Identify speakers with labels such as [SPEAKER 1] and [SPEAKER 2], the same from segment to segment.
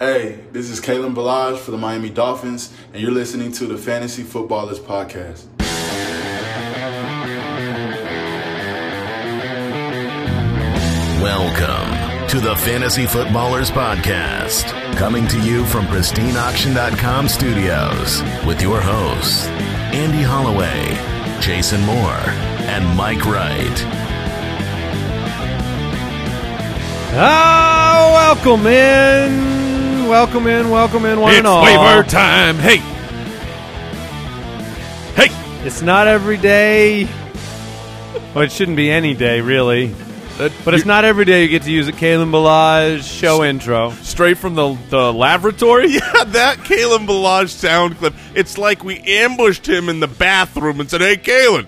[SPEAKER 1] Hey, this is Kalen Ballage for the Miami Dolphins, and you're listening to the Fantasy Footballers Podcast.
[SPEAKER 2] Welcome to the Fantasy Footballers Podcast, coming to you from pristineauction.com studios with your hosts, Andy Holloway, Jason Moore, and Mike Wright.
[SPEAKER 3] Ah, welcome in, welcome in, welcome in, one
[SPEAKER 4] It's
[SPEAKER 3] and all.
[SPEAKER 4] waiver time. Hey. Hey.
[SPEAKER 3] It's not every day. Well, it shouldn't be any day, really. Uh, but it's not every day you get to use a Kalen Ballage show intro.
[SPEAKER 4] straight from the, the lavatory.
[SPEAKER 5] Yeah, that Kalen Ballage sound clip. It's like we ambushed him in the bathroom and said, "Hey, Kalen,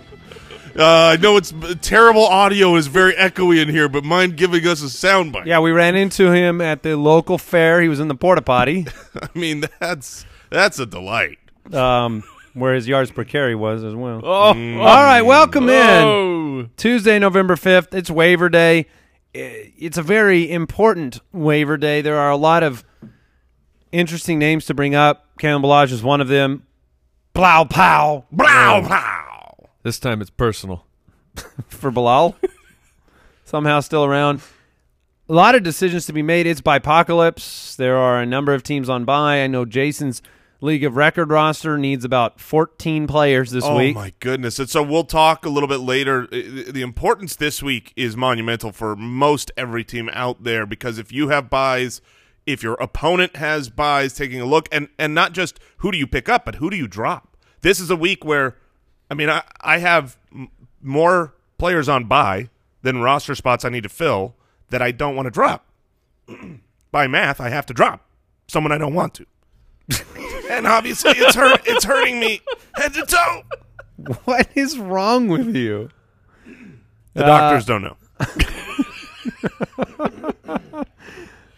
[SPEAKER 5] uh, I know it's terrible audio is very echoey in here, but mind giving us a soundbite?"
[SPEAKER 3] Yeah, we ran into him at the local fair. He was in the porta potty,
[SPEAKER 5] I mean that's that's a delight.
[SPEAKER 3] um, where his yards per carry was as well.
[SPEAKER 4] Oh.
[SPEAKER 3] All right, welcome in.
[SPEAKER 4] Oh.
[SPEAKER 3] Tuesday, November 5th. It's waiver day. It's a very important waiver day. There are a lot of interesting names to bring up. Kalen Ballage is one of them. Plow pow
[SPEAKER 5] Blow, pow.
[SPEAKER 4] This time it's personal.
[SPEAKER 3] for Bilal. Somehow still around. A lot of decisions to be made. It's by apocalypse. There are a number of teams on bye. I know Jason's league of record roster needs about 14 players this
[SPEAKER 5] Oh
[SPEAKER 3] week.
[SPEAKER 5] Oh my goodness! And so we'll talk a little bit later. The importance this week is monumental for most every team out there because if you have buys, if your opponent has buys, taking a look and and not just who do you pick up, but who do you drop. This is a week where, I mean, I I have m- more players on buy than roster spots I need to fill that I don't want to drop. By math, I have to drop someone I don't want to. and obviously it's hurt it's hurting me head to toe.
[SPEAKER 3] What is wrong with you?
[SPEAKER 5] The doctors don't know.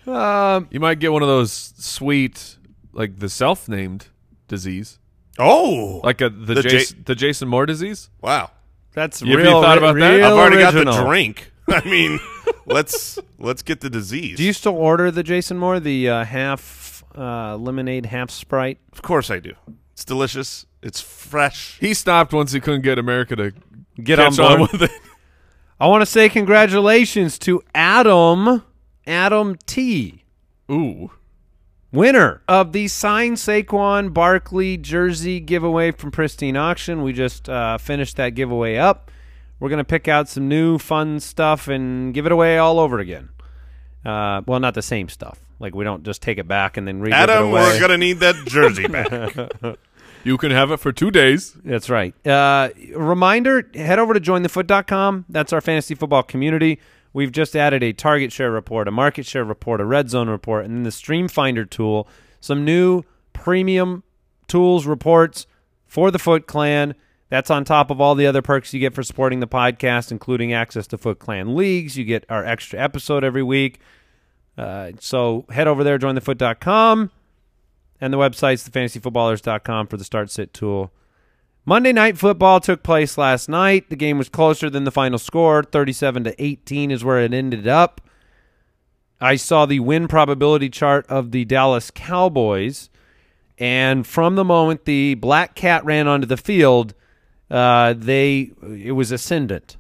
[SPEAKER 4] Um, you might get one of those sweet, like the self-named disease,
[SPEAKER 5] Oh,
[SPEAKER 4] like a the,
[SPEAKER 5] The
[SPEAKER 4] Jason,
[SPEAKER 5] Ja-
[SPEAKER 4] the Jason Moore disease.
[SPEAKER 5] wow!
[SPEAKER 3] That's
[SPEAKER 4] You- have
[SPEAKER 3] real.
[SPEAKER 4] you thought about that?
[SPEAKER 5] I've already got the drink. I mean, let's let's get the disease.
[SPEAKER 3] Do you still order the Jason Moore, the uh, half uh, lemonade, half Sprite?
[SPEAKER 5] of course, I do. It's delicious. It's fresh.
[SPEAKER 4] He stopped once he couldn't get America to
[SPEAKER 3] Get
[SPEAKER 4] catch
[SPEAKER 3] on
[SPEAKER 4] on
[SPEAKER 3] board.
[SPEAKER 4] with it.
[SPEAKER 3] I want to say congratulations to Adam, Adam T,
[SPEAKER 4] Ooh.
[SPEAKER 3] Winner of the signed Saquon Barkley jersey giveaway from Pristine Auction. We just uh, finished that giveaway up. We're gonna pick out some new fun stuff and give it away all over again. Uh, well, not the same stuff. Like we don't just take it back and then re
[SPEAKER 5] Adam,
[SPEAKER 3] it away.
[SPEAKER 5] we're gonna need that jersey back.
[SPEAKER 4] You can have it for two days.
[SPEAKER 3] That's right. Uh, reminder head over to jointhefoot.com. That's our fantasy football community. We've just added a target share report, a market share report, a red zone report, and then the Stream Finder tool. Some new premium tools, reports for the Foot Clan. That's on top of all the other perks you get for supporting the podcast, including access to Foot Clan leagues. You get our extra episode every week. Uh, so head over there, jointhefoot.com. And the website's thefantasyfootballers.com for the start sit tool. Monday night football took place last night. The game was closer than the final score. 37 to 18 is where it ended up. I saw the win probability chart of the Dallas Cowboys, and from the moment the black cat ran onto the field, uh, they it was ascendant.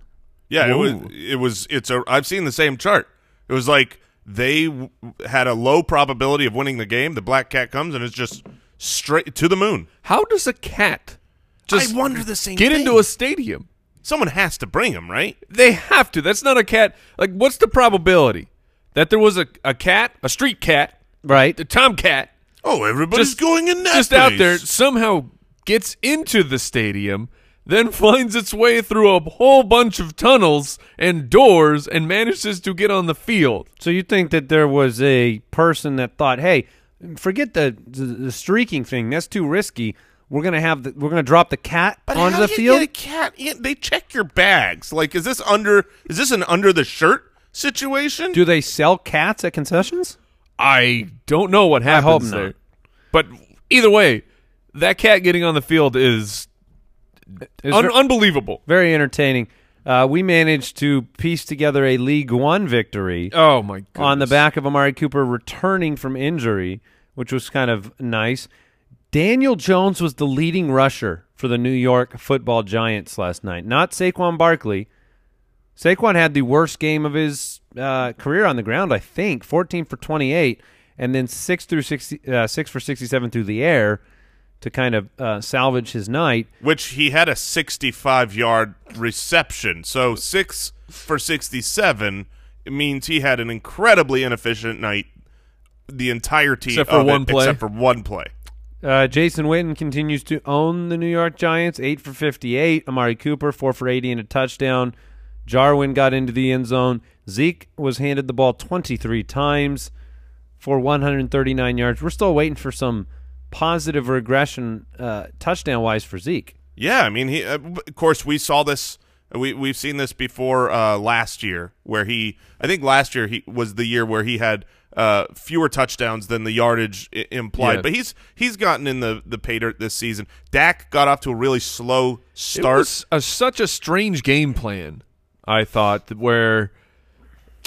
[SPEAKER 5] Yeah, it was. It was. It's a. I've seen the same chart. It was like they w- had a low probability of winning the game. The black cat comes and it's just straight to the moon.
[SPEAKER 4] How does a cat just
[SPEAKER 5] I wonder the same
[SPEAKER 4] get
[SPEAKER 5] thing.
[SPEAKER 4] into a stadium?
[SPEAKER 5] Someone has to bring him, right?
[SPEAKER 4] They have to. That's not a cat. Like, what's the probability that there was a, a cat, a street cat,
[SPEAKER 3] Right.
[SPEAKER 4] a tomcat,
[SPEAKER 5] Oh, everybody's
[SPEAKER 4] Just-
[SPEAKER 5] going in that
[SPEAKER 4] just out there, somehow gets into the stadium, then finds its way through a whole bunch of tunnels and doors and manages to get on the field?
[SPEAKER 3] So you think that there was a person that thought, "Hey, forget the the, the streaking thing. That's too risky. We're gonna have the, we're gonna drop the cat
[SPEAKER 5] But
[SPEAKER 3] onto
[SPEAKER 5] how
[SPEAKER 3] the field."
[SPEAKER 5] get a cat? They check your bags. Like, is this under? Is this an under the shirt situation?
[SPEAKER 3] Do they sell cats at concessions?
[SPEAKER 4] I don't know what happens
[SPEAKER 3] hope not.
[SPEAKER 4] there. But either way, that cat getting on the field is un- unbelievable.
[SPEAKER 3] very entertaining. Uh, we managed to piece together a League One victory
[SPEAKER 4] Oh my god.
[SPEAKER 3] on the back of Amari Cooper returning from injury, which was kind of nice. Daniel Jones was the leading rusher for the New York Football Giants last night, not Saquon Barkley. Saquon had the worst game of his uh, career on the ground, I think, 14 for 28, and then six through 60, uh, six for 67 through the air to kind of uh, salvage his night.
[SPEAKER 5] which he had a 65 yard reception. So six for 67 means he had an incredibly inefficient night. The entirety
[SPEAKER 4] Except for
[SPEAKER 5] of
[SPEAKER 4] one
[SPEAKER 5] it,
[SPEAKER 4] play.
[SPEAKER 5] except for one play.
[SPEAKER 3] Uh, Jason Witten continues to own the New York Giants, eight for fifty-eight. Amari Cooper, four for eighty and a touchdown. Jarwin got into the end zone. Zeke was handed the ball twenty-three times for one hundred and thirty-nine yards. We're still waiting for some positive regression, uh, touchdown-wise for Zeke.
[SPEAKER 5] Yeah, I mean, he. Uh, of course, we saw this. We we've seen this before uh, last year, where he. I think last year he was the year where he had uh, fewer touchdowns than the yardage I- implied.
[SPEAKER 4] Yeah.
[SPEAKER 5] But he's he's gotten in the the pay dirt this season. Dak got off to a really slow
[SPEAKER 4] It
[SPEAKER 5] start.
[SPEAKER 4] was a, such a strange game plan. I thought that where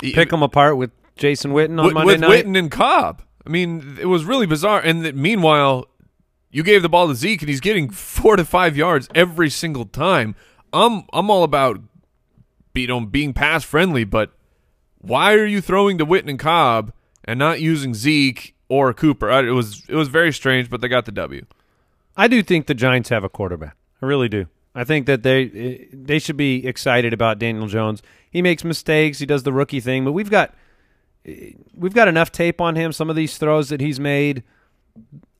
[SPEAKER 3] Pick them apart with Jason Witten on
[SPEAKER 4] with,
[SPEAKER 3] Monday
[SPEAKER 4] with
[SPEAKER 3] night.
[SPEAKER 4] Witten and Cobb. I mean, it was really bizarre. And that meanwhile, you gave the ball to Zeke, and he's getting four to five yards every single time. I'm I'm all about you know being pass friendly, but why are you throwing to Witten and Cobb and not using Zeke or Cooper? I, it was it was very strange, but they got the W.
[SPEAKER 3] I do think the Giants have a quarterback. I really do. I think that they they should be excited about Daniel Jones. He makes mistakes. He does the rookie thing, but we've got we've got enough tape on him. Some of these throws that he's made,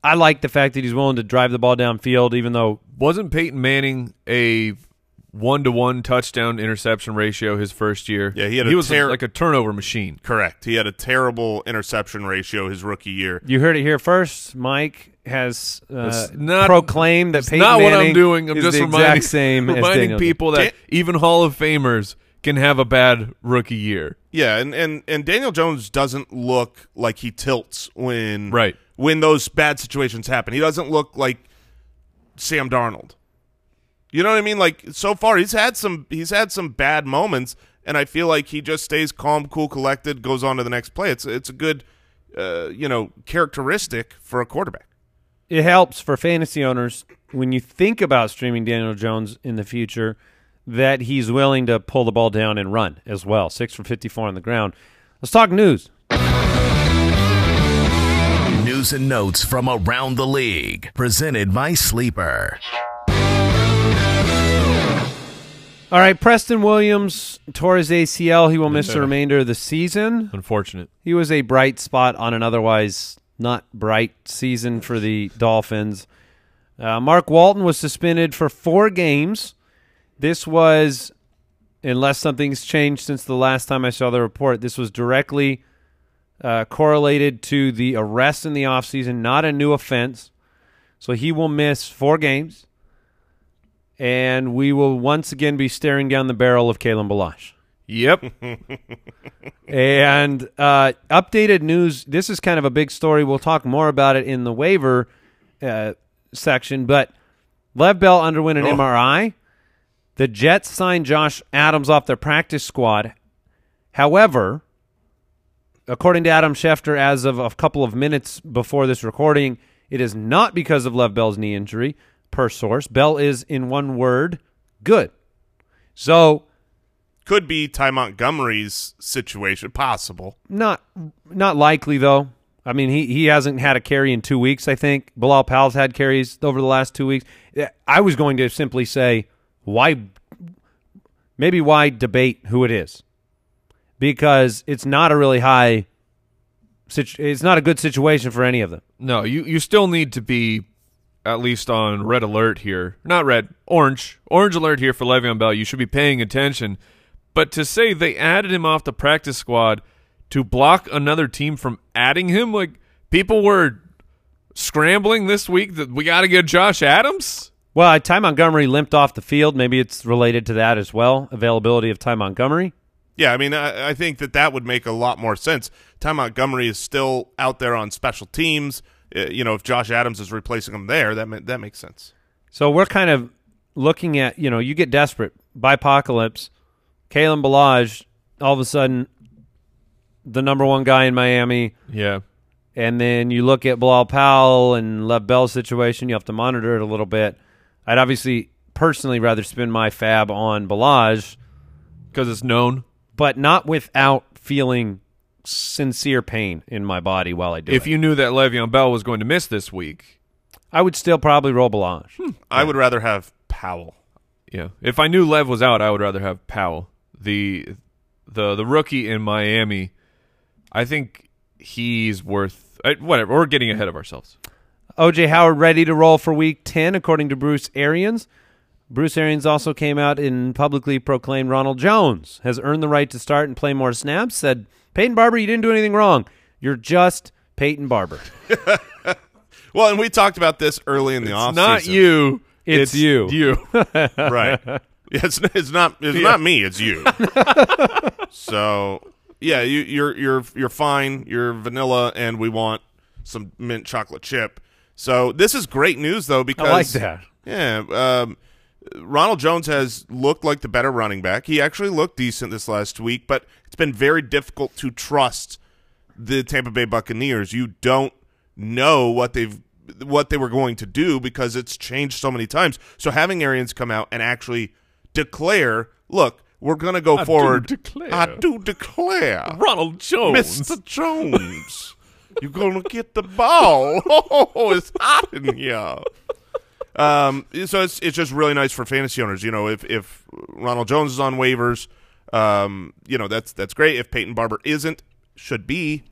[SPEAKER 3] I like the fact that he's willing to drive the ball downfield, even though
[SPEAKER 4] Wasn't Peyton Manning a one to one touchdown interception ratio his first year?
[SPEAKER 5] Yeah, he had
[SPEAKER 4] he
[SPEAKER 5] a
[SPEAKER 4] was
[SPEAKER 5] ter-
[SPEAKER 4] like a turnover machine.
[SPEAKER 5] Correct. He had a terrible interception ratio his rookie year.
[SPEAKER 3] you heard it here first. Mike has uh,
[SPEAKER 4] not-
[SPEAKER 3] proclaimed that Peyton
[SPEAKER 4] not what I'm doing. I'm just reminding,
[SPEAKER 3] exact same
[SPEAKER 4] reminding
[SPEAKER 3] Daniel Jones.
[SPEAKER 4] people that
[SPEAKER 5] Dan-
[SPEAKER 4] even Hall of Famers can have a bad rookie year.
[SPEAKER 5] Yeah, and, and, and Daniel Jones doesn't look like he tilts when
[SPEAKER 4] Right.
[SPEAKER 5] when those bad situations happen. He doesn't look like Sam Darnold. You know what I mean? Like so far he's had some he's had some bad moments and I feel like he just stays calm, cool, collected, goes on to the next play. It's it's a good uh, you know, characteristic for a quarterback.
[SPEAKER 3] it helps for fantasy owners when you think about streaming Daniel Jones in the future that he's willing to pull the ball down and run as well. Six for 54 on the ground. Let's talk news.
[SPEAKER 2] News and notes from around the league. Presented by Sleeper.
[SPEAKER 3] All right, Preston Williams tore his ACL. He will miss the remainder of the season.
[SPEAKER 4] Unfortunate.
[SPEAKER 3] He was a bright spot on an otherwise not bright season for the Dolphins. Uh, Mark Walton was suspended for four games. This was, unless something's changed since the last time I saw the report, this was directly uh, correlated to the arrest in the offseason, not a new offense. So he will miss four games. And we will once again be staring down the barrel of Kalen Ballage.
[SPEAKER 4] Yep.
[SPEAKER 3] And uh, updated news. This is kind of a big story. We'll talk more about it in the waiver uh, section. But Lev Bell underwent an MRI. The Jets signed Josh Adams off their practice squad. However, according to Adam Schefter, as of a couple of minutes before this recording, it is not because of Lev Bell's knee injury, per source. Bell is, in one word, good. So
[SPEAKER 5] Could be Ty Montgomery's situation possible.
[SPEAKER 3] Not not likely though. I mean, he he hasn't had a carry in two weeks. I think Bilal Powell's had carries over the last two weeks. I was going to simply say why, maybe why debate who it is, because it's not a really high. situ- It's not a good situation for any of them.
[SPEAKER 4] No, you, you still need to be at least on red alert here. Not red, orange. Orange alert here for Le'Veon Bell. You should be paying attention. But to say they added him off the practice squad to block another team from adding him, like people were scrambling this week that we got to get Josh Adams.
[SPEAKER 3] Well, Ty Montgomery limped off the field. Maybe it's related to that as well. Availability of Ty Montgomery.
[SPEAKER 5] Yeah, I mean, I, I think that that would make a lot more sense. Ty Montgomery is still out there on special teams. Uh, you know, if Josh Adams is replacing him there, that ma- that makes sense.
[SPEAKER 3] So we're kind of looking at, you know, you get desperate. by apocalypse. Kalen Ballage, all of a sudden, the number one guy in Miami.
[SPEAKER 4] Yeah.
[SPEAKER 3] And then you look at Bilal Powell and Lev Bell's situation. You have to monitor it a little bit. I'd obviously personally rather spend my FAAB on Ballage,
[SPEAKER 4] Because it's known.
[SPEAKER 3] but not without feeling sincere pain in my body while I do
[SPEAKER 4] If
[SPEAKER 3] it.
[SPEAKER 4] you knew that Le'Veon Bell was going to miss this week,
[SPEAKER 3] I would still probably roll Ballage.
[SPEAKER 5] I would rather have Powell.
[SPEAKER 4] yeah. If I knew Lev was out, I would rather have Powell. The the the rookie in Miami, I think he's worth uh, whatever. We're getting ahead of ourselves.
[SPEAKER 3] OJ Howard ready to roll for week 10, according to Bruce Arians. Bruce Arians also came out and publicly proclaimed Ronald Jones has earned the right to start and play more snaps. Said, Peyton Barber, you didn't do anything wrong. You're just Peyton Barber.
[SPEAKER 5] Well, and we talked about this early in the
[SPEAKER 4] It's
[SPEAKER 5] offseason.
[SPEAKER 4] not you.
[SPEAKER 3] It's you.
[SPEAKER 4] You.
[SPEAKER 5] right? It's, it's not. It's not me. It's you. so yeah, you, you're you're you're fine. You're vanilla, and we want some mint chocolate chip. So this is great news, though, because
[SPEAKER 3] like that.
[SPEAKER 5] Yeah, um, Ronald Jones has looked like the better running back. He actually looked decent this last week, but it's been very difficult to trust the Tampa Bay Buccaneers. You don't know what they've what they were going to do because it's changed so many times. So having Arians come out and actually declare, "Look, we're going to go
[SPEAKER 4] I do
[SPEAKER 5] forward."
[SPEAKER 4] declare.
[SPEAKER 5] I do declare,
[SPEAKER 4] Ronald Jones.
[SPEAKER 5] Mr. Jones, you're going to get the ball. Oh, it's hot in here. Um, so it's it's just really nice for fantasy owners. You know, if if Ronald Jones is on waivers, um, you know that's that's great. If Peyton Barber isn't, should be.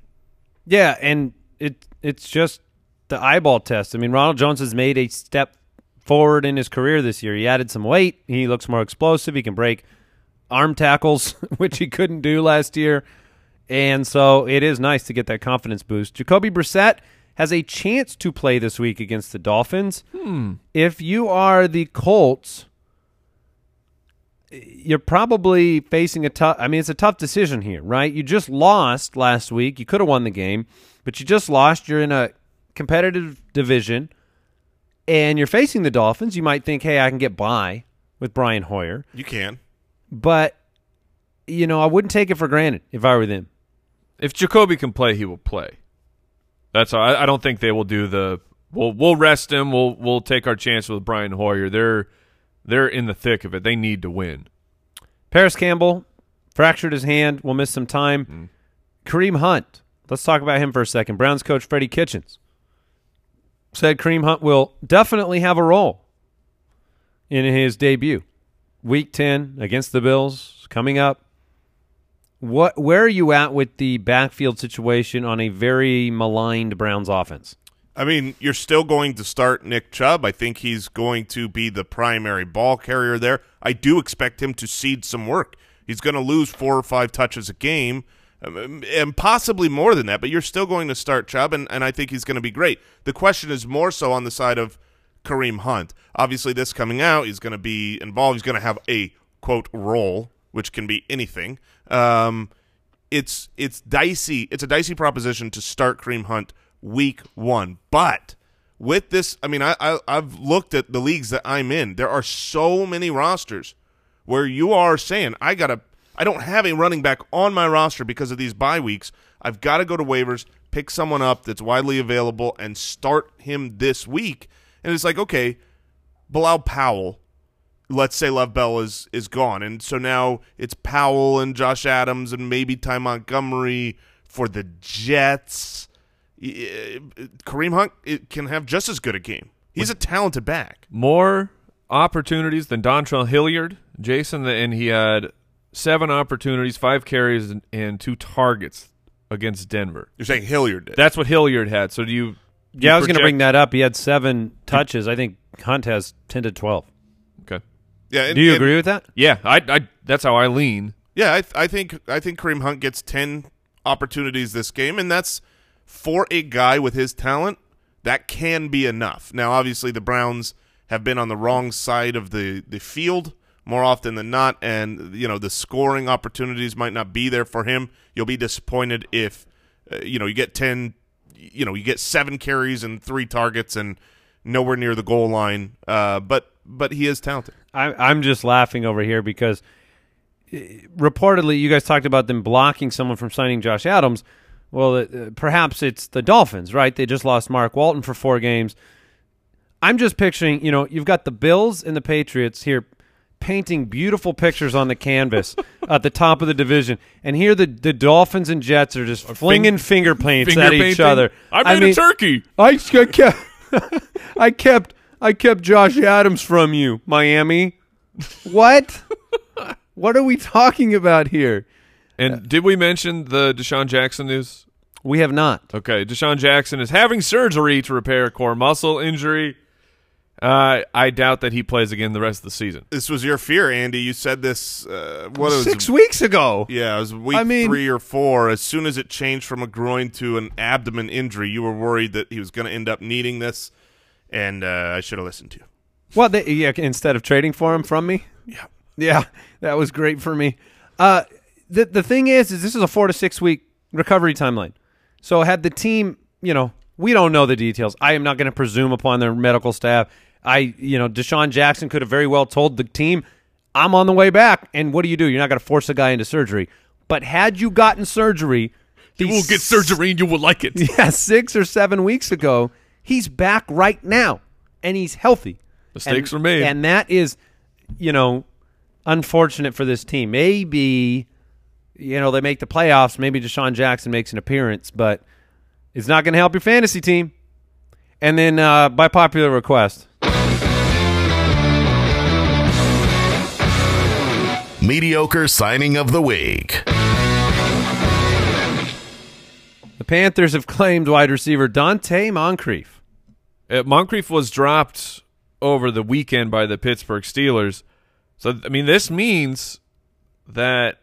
[SPEAKER 3] Yeah, and it it's just the eyeball test. I mean, Ronald Jones has made a step forward in his career this year. He added some weight. He looks more explosive. He can break arm tackles, which he couldn't do last year. And so it is nice to get that confidence boost. Jacoby Brissett has a chance to play this week against the Dolphins. Hmm. If you are the Colts, you're probably facing a tough I mean it's a tough decision here, right? You just lost last week. You could have won the game, but you just lost. You're in a competitive division and you're facing the Dolphins. You might think, "Hey, I can get by with Brian Hoyer."
[SPEAKER 5] You can.
[SPEAKER 3] But you know, I wouldn't take it for granted if I were them.
[SPEAKER 4] if Jacoby can play, he will play. That's all. I, I don't think they will do the. We'll we'll rest him. We'll we'll take our chance with Brian Hoyer. They're they're in the thick of it. They need to win.
[SPEAKER 3] Parris Campbell fractured his hand, will miss some time. Mm-hmm. Kareem Hunt. Let's talk about him for a second. Browns coach Freddie Kitchens said Kareem Hunt will definitely have a role in his debut. Week 10 against the Bills coming up. What where are you at with the backfield situation on a very maligned Browns offense?
[SPEAKER 5] I mean, you're still going to start Nick Chubb. I think he's going to be the primary ball carrier there. I do expect him to cede some work. He's going to lose four or five touches a game, um, and possibly more than that, but you're still going to start Chubb, and, and I think he's going to be great. The question is more so on the side of Kareem Hunt. Obviously, this coming out, he's going to be involved. He's going to have a, quote, role, which can be anything. Um, it's it's dicey. It's a dicey proposition to start Kareem Hunt week one. But with this, I mean, I, I I've looked at the leagues that I'm in. There are so many rosters where you are saying I gotta, I don't have a running back on my roster because of these bye weeks. I've got to go to waivers, pick someone up that's widely available, and start him this week. And it's like, okay, Bilal Powell let's say Lev Bell is is gone, and so now it's Powell and Josh Adams and maybe Ty Montgomery for the Jets. Uh, Kareem Hunt it can have just as good a game. He's a talented back.
[SPEAKER 4] More opportunities than Dontrell Hilliard, Jason, and he had seven opportunities, five carries, and, and two targets against Denver.
[SPEAKER 5] You're saying Hilliard did.
[SPEAKER 4] That's what Hilliard had. So do you? do
[SPEAKER 3] Yeah,
[SPEAKER 4] you
[SPEAKER 3] I was going to
[SPEAKER 4] project-
[SPEAKER 3] bring that up. He had 7 touches. I think Hunt has 10 to 12.
[SPEAKER 4] Okay.
[SPEAKER 5] yeah, and-
[SPEAKER 3] Do you
[SPEAKER 5] and-
[SPEAKER 3] agree with that?
[SPEAKER 4] Yeah, I, I. That's how I lean.
[SPEAKER 5] Yeah, I, th- I think I think Kareem Hunt gets ten opportunities this game, and that's for a guy with his talent. That can be enough. Now, obviously, the Browns have been on the wrong side of the the field more often than not, and you know the scoring opportunities might not be there for him. You'll be disappointed if uh, you know you get ten, you know you get seven carries and three targets and nowhere near the goal line. Uh, but but he is talented.
[SPEAKER 3] I, I'm just laughing over here because reportedly, you guys talked about them blocking someone from signing Josh Adams. Well, uh, perhaps it's the Dolphins, right? They just lost Mark Walton for four games. I'm just picturing, you know, you've got the Bills and the Patriots here painting beautiful pictures on the canvas at the top of the division, and here the, the Dolphins and Jets are just flinging finger paints
[SPEAKER 4] Finger
[SPEAKER 3] at each other.
[SPEAKER 4] I made
[SPEAKER 3] mean,
[SPEAKER 4] a turkey.
[SPEAKER 3] I, I kept, I kept, I kept Josh Adams from you, Miami. What? what are we talking about here?
[SPEAKER 4] And did we mention the DeSean Jackson news?
[SPEAKER 3] We have not.
[SPEAKER 4] Okay, DeSean Jackson is having surgery to repair a core muscle injury. Uh, I doubt that he plays again the rest of the season.
[SPEAKER 5] This was your fear, Andy. You said this. Uh, what it was
[SPEAKER 3] Six weeks ago.
[SPEAKER 5] Yeah, it was week
[SPEAKER 3] I mean-
[SPEAKER 5] three or four. As soon as it changed from a groin to an abdomen injury, you were worried that he was going to end up needing this, and uh, I should have listened to you.
[SPEAKER 3] Well, they, yeah, instead of trading for him from me.
[SPEAKER 5] Yeah.
[SPEAKER 3] Yeah, that was great for me. Uh, the the thing is, is this is a four to six week recovery timeline. So had the team, you know, we don't know the details. I am not going to presume upon their medical staff. I, you know, DeSean Jackson could have very well told the team, "I'm on the way back." And what do you do? You're not going to force a guy into surgery. But had you gotten surgery,
[SPEAKER 4] You will get surgery and you will like it.
[SPEAKER 3] yeah, six or seven weeks ago, he's back right now, and he's healthy.
[SPEAKER 4] Mistakes
[SPEAKER 3] and,
[SPEAKER 4] were made.
[SPEAKER 3] and that is, you know, unfortunate for this team. Maybe, you know, they make the playoffs. Maybe DeSean Jackson makes an appearance, but it's not going to help your fantasy team. And then, uh, by popular request,
[SPEAKER 2] Mediocre signing of the week.
[SPEAKER 3] the Panthers have claimed wide receiver Donte Moncrief.
[SPEAKER 4] Uh, Moncrief was dropped over the weekend by the Pittsburgh Steelers. So, I mean, this means that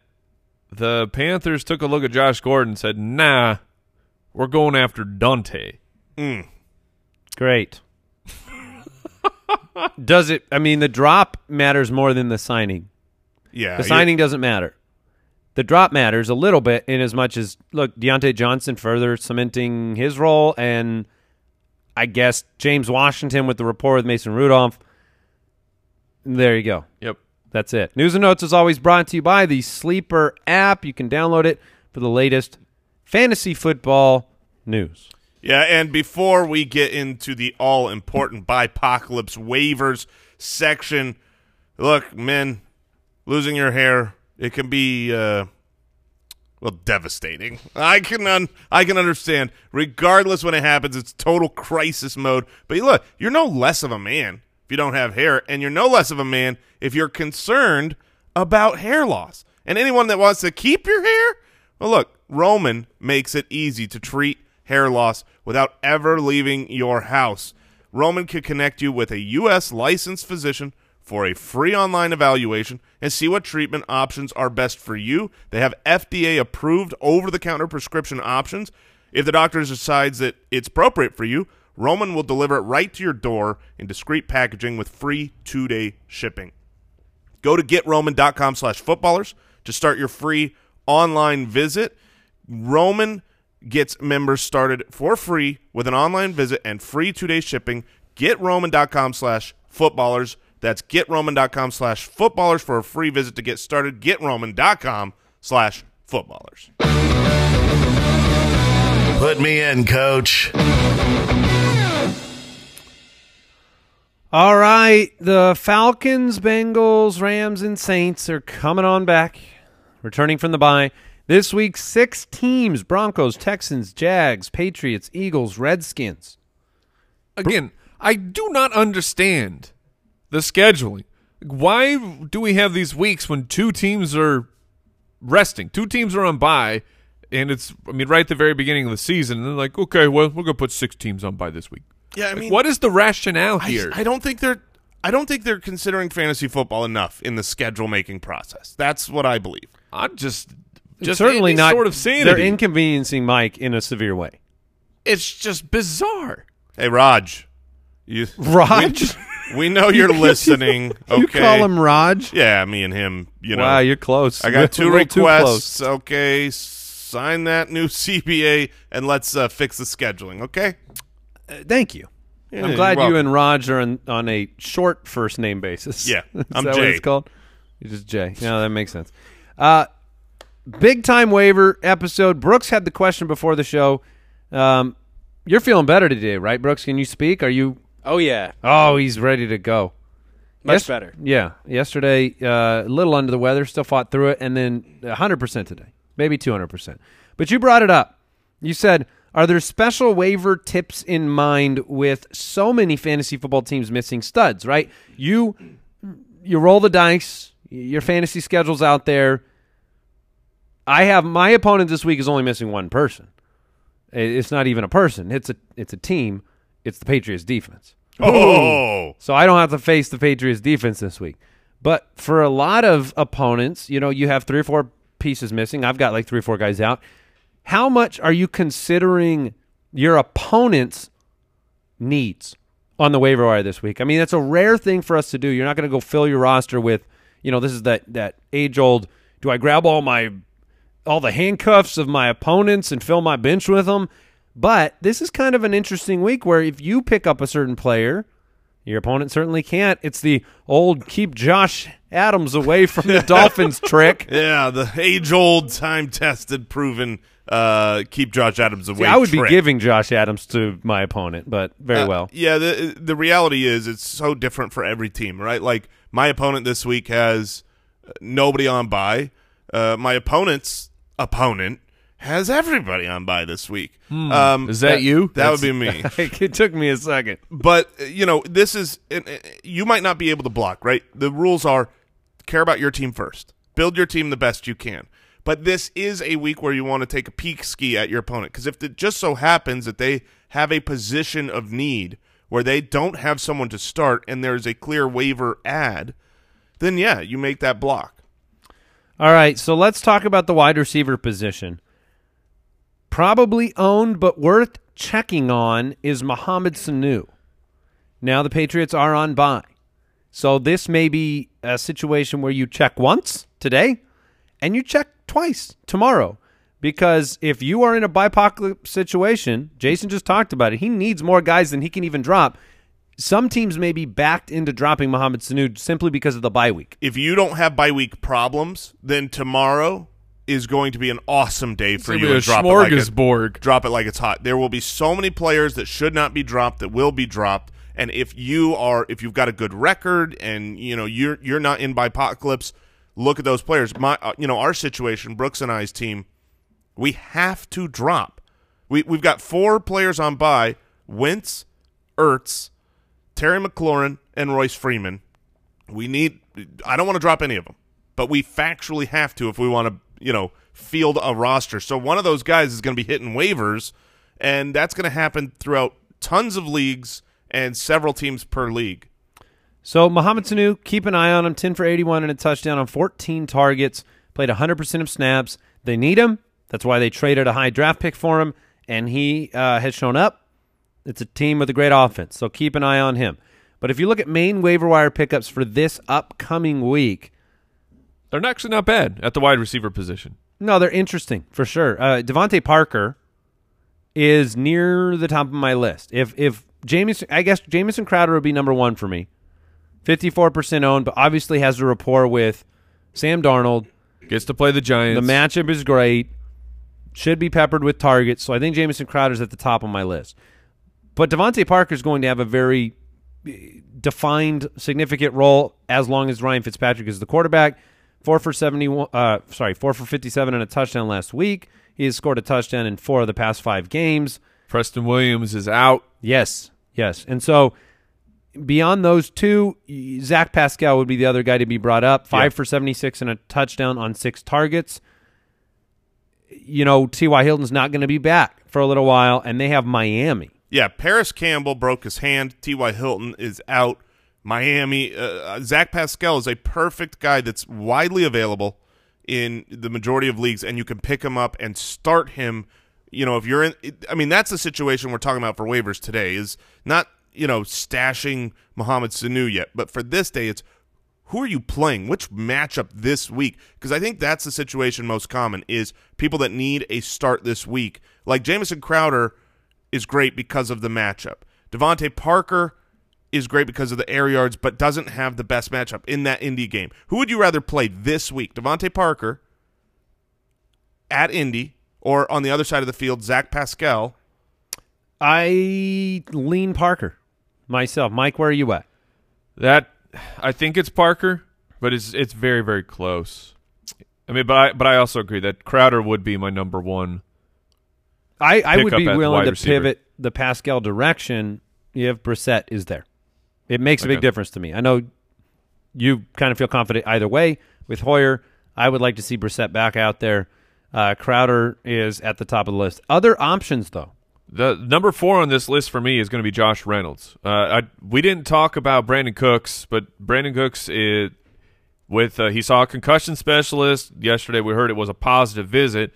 [SPEAKER 4] the Panthers took a look at Josh Gordon and said, nah, we're going after Donte.
[SPEAKER 3] Great. Does it? I mean, the drop matters more than the signing.
[SPEAKER 5] Yeah,
[SPEAKER 3] The signing doesn't matter. The drop matters a little bit in as much as look Diontae Johnson further cementing his role, and I guess James Washington with the rapport with Mason Rudolph. There you go.
[SPEAKER 4] Yep.
[SPEAKER 3] That's it. News and notes is always brought to you by the Sleeper app. You can download it for the latest fantasy football news.
[SPEAKER 5] Yeah, and before we get into the all important bipocalypse waivers section, look, men, losing your hair, it can be uh well devastating. I can un- I can understand. Regardless when it happens, it's total crisis mode. But look, you're no less of a man if you don't have hair, and you're no less of a man if you're concerned about hair loss. And anyone that wants to keep your hair, well, look, Roman makes it easy to treat hair loss without ever leaving your house. Roman can connect you with a U.S. licensed physician for a free online evaluation and see what treatment options are best for you. They have FDA approved over the counter prescription options. If the doctor decides that it's appropriate for you, Roman will deliver it right to your door in discreet packaging with free two day shipping. Go to getroman.com slash footballers to start your free online visit. Roman gets members started for free with an online visit and free two-day shipping. GetRoman.com slash footballers. That's GetRoman.com slash footballers for a free visit to get started. GetRoman.com slash footballers.
[SPEAKER 2] Put me in, coach.
[SPEAKER 3] All right, the Falcons, Bengals, Rams, and Saints are coming on back, returning from the bye. This week, six teams Broncos, Texans, Jags, Patriots, Eagles, Redskins.
[SPEAKER 4] Again, I do not understand the scheduling. Why do we have these weeks when two teams are resting? Two teams are on bye, and it's I mean right at the very beginning of the season, and they're like, okay, well we're gonna put six teams on bye this week.
[SPEAKER 5] Yeah, I
[SPEAKER 4] Like,
[SPEAKER 5] mean,
[SPEAKER 4] what is the rationale
[SPEAKER 5] I,
[SPEAKER 4] here?
[SPEAKER 5] I don't think they're I don't think they're considering fantasy football enough in the schedule making process. That's what I believe.
[SPEAKER 4] I'm just just
[SPEAKER 3] Certainly not.
[SPEAKER 4] sort of sanity.
[SPEAKER 3] They're inconveniencing Mike in a severe way.
[SPEAKER 4] it's just bizarre.
[SPEAKER 5] Hey, Raj, you
[SPEAKER 3] Raj?
[SPEAKER 5] We, we know you're listening. Okay.
[SPEAKER 3] You call him Raj?
[SPEAKER 5] Yeah, me and him. You know.
[SPEAKER 3] wow, you're close.
[SPEAKER 5] I got two
[SPEAKER 3] A little too
[SPEAKER 5] requests. Okay, sign that new CBA and let's uh, fix the scheduling. Okay.
[SPEAKER 3] Uh, thank you.
[SPEAKER 5] Yeah,
[SPEAKER 3] I'm glad
[SPEAKER 5] you're
[SPEAKER 3] you
[SPEAKER 5] welcome.
[SPEAKER 3] and Raj are on, on a short first name basis.
[SPEAKER 5] Yeah,
[SPEAKER 3] Is
[SPEAKER 5] I'm
[SPEAKER 3] that what it's called? You're just Jay. Yeah, that makes sense. Uh, big time waiver episode. Brooks had the question before the show. Um, you're feeling better today, right, Brooks? Can you speak? Are you?
[SPEAKER 6] Oh yeah,
[SPEAKER 3] Oh, he's ready to go.
[SPEAKER 6] much
[SPEAKER 3] Yes-
[SPEAKER 6] better.
[SPEAKER 3] Yeah. Yesterday, uh, a little under the weather, still fought through it, and then 100% today, maybe 200%. But you brought it up. You said, are there special waiver tips in mind with so many fantasy football teams missing studs, right? You you roll the dice, your fantasy schedule's out there. I have my opponent this week is only missing one person. It's not even a person. It's a it's a team. It's the Patriots defense.
[SPEAKER 5] Oh,
[SPEAKER 3] So I don't have to face the Patriots defense this week. But for a lot of opponents, you know, you have three or four pieces missing. I've got like three or four guys out. How much are you considering your opponent's needs on the waiver wire this week? I mean, that's a rare thing for us to do. You're not going to go fill your roster with, you know, this is that that age old. Do I grab all my all the handcuffs of my opponents and fill my bench with them? But this is kind of an interesting week where if you pick up a certain player, your opponent certainly can't. It's the old keep Josh Adams away from the Dolphins trick.
[SPEAKER 5] yeah, the age-old, time-tested, proven uh, keep Josh Adams away.
[SPEAKER 3] See, I would be giving Josh Adams to my opponent, but very
[SPEAKER 5] Uh,
[SPEAKER 3] well.
[SPEAKER 5] Yeah, the the reality is it's so different for every team, right? Like my opponent this week has nobody on by. Uh, my opponent's opponent has everybody on by this week. Um,
[SPEAKER 4] Is that you?
[SPEAKER 5] That would be me.
[SPEAKER 3] it took me a second.
[SPEAKER 5] but you know, this is uh, you might not be able to block, right? The rules are care about your team first. Build your team the best you can. But this is a week where you want to take a peek ski at your opponent because if it just so happens that they have a position of need where they don't have someone to start and there's a clear waiver ad, then yeah, you make that block.
[SPEAKER 3] All right, so let's talk about the wide receiver position. Probably owned, but worth checking on is Mohamed Sanu. Now the Patriots are on bye. So this may be a situation where you check once today and you check twice tomorrow. Because if you are in a bipocalypse situation, Jason just talked about it, he needs more guys than he can even drop. Some teams may be backed into dropping Mohamed Sanu simply because of the bye week.
[SPEAKER 5] If you don't have bye week problems, then tomorrow is going to be an awesome day for you. to drop it like drop it like it's hot. There will be so many players that should not be dropped that will be dropped. And if you are, if you've got a good record and you know you're you're not in bipocalypse, look at those players. My, uh, you know, our situation, Brooks and I's team, we have to drop. We we've got four players on by: Wentz, Ertz, Terry McLaurin, and Royce Freeman. We need. I don't want to drop any of them, but we factually have to if we want to, you know, field a roster. So one of those guys is going to be hitting waivers, and that's going to happen throughout tons of leagues and several teams per league.
[SPEAKER 3] So Mohamed Sanu, keep an eye on him. 10 for 81 and a touchdown on 14 targets. Played 100% of snaps. They need him. That's why they traded a high draft pick for him, and he uh, has shown up. It's a team with a great offense, so keep an eye on him. But if you look at main waiver wire pickups for this upcoming week,
[SPEAKER 4] They're actually not bad at the wide receiver position.
[SPEAKER 3] no, they're interesting for sure. Uh, DeVante Parker is near the top of my list. If if Jamison, I guess Jamison Crowder would be number one for me. Fifty-four percent owned, but obviously has a rapport with Sam Darnold.
[SPEAKER 4] Gets to play the Giants.
[SPEAKER 3] The matchup is great. Should be peppered with targets. So I think Jamison Crowder's at the top of my list. But DeVante Parker is going to have a very eh, defined, significant role as long as Ryan Fitzpatrick is the quarterback. Four for seventy-one. Uh, sorry, four for fifty-seven and a touchdown last week. He has scored a touchdown in four of the past five games.
[SPEAKER 4] Preston Williams is out.
[SPEAKER 3] Yes, yes. And so beyond those two, Zach Pascal would be the other guy to be brought up. Five
[SPEAKER 5] Yeah.
[SPEAKER 3] for 76 and a touchdown on six targets. You know, T.Y. Hilton's not going to be back for a little while, and they have Miami.
[SPEAKER 5] Yeah, Parris Campbell broke his hand. T.Y. Hilton is out. Miami, uh, Zach Pascal is a perfect guy that's widely available in the majority of leagues, and you can pick him up and start him. You know, if you're in, I mean, that's the situation we're talking about for waivers today. Is not you know stashing Mohamed Sanu yet, but for this day, it's who are you playing? Which matchup this week? Because I think that's the situation most common is people that need a start this week. Like Jamison Crowder is great because of the matchup. DeVante Parker is great because of the air yards, but doesn't have the best matchup in that Indy game. Who would you rather play this week? DeVante Parker at Indy, or on the other side of the field, Zach Pascal?
[SPEAKER 3] I lean Parker myself. Mike, where are you at?
[SPEAKER 4] That I think it's Parker, but it's it's very very close. I mean, but I but I also agree that Crowder would be my number one.
[SPEAKER 3] I, I would be willing to
[SPEAKER 4] receiver.
[SPEAKER 3] pivot the Pascal direction if Brissett is there. It makes a big difference to me. I know you kind of feel confident either way with Hoyer. I would like to see Brissett back out there. Uh, Crowder is at the top of the list. Other options, though.
[SPEAKER 4] The number four on this list for me is going to be Josh Reynolds. Uh, I, we didn't talk about Brandin Cooks, but Brandin Cooks is with uh, he saw a concussion specialist yesterday. We heard it was a positive visit,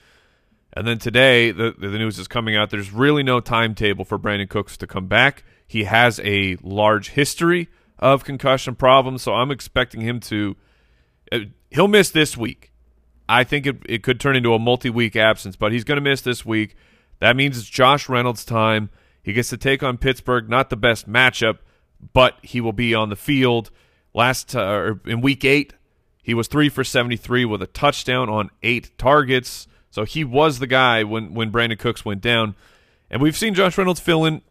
[SPEAKER 4] and then today the the news is coming out. There's really no timetable for Brandin Cooks to come back. He has a large history of concussion problems, so I'm expecting him to. Uh, he'll miss this week. I think it, it could turn into a multi-week absence, but he's going to miss this week. That means it's Josh Reynolds' time. He gets to take on Pittsburgh. Not the best matchup, but he will be on the field. Last uh, or in week eight, he was three for seventy-three with a touchdown on eight targets. So he was the guy when when Brandin Cooks went down, and we've seen Josh Reynolds fill in,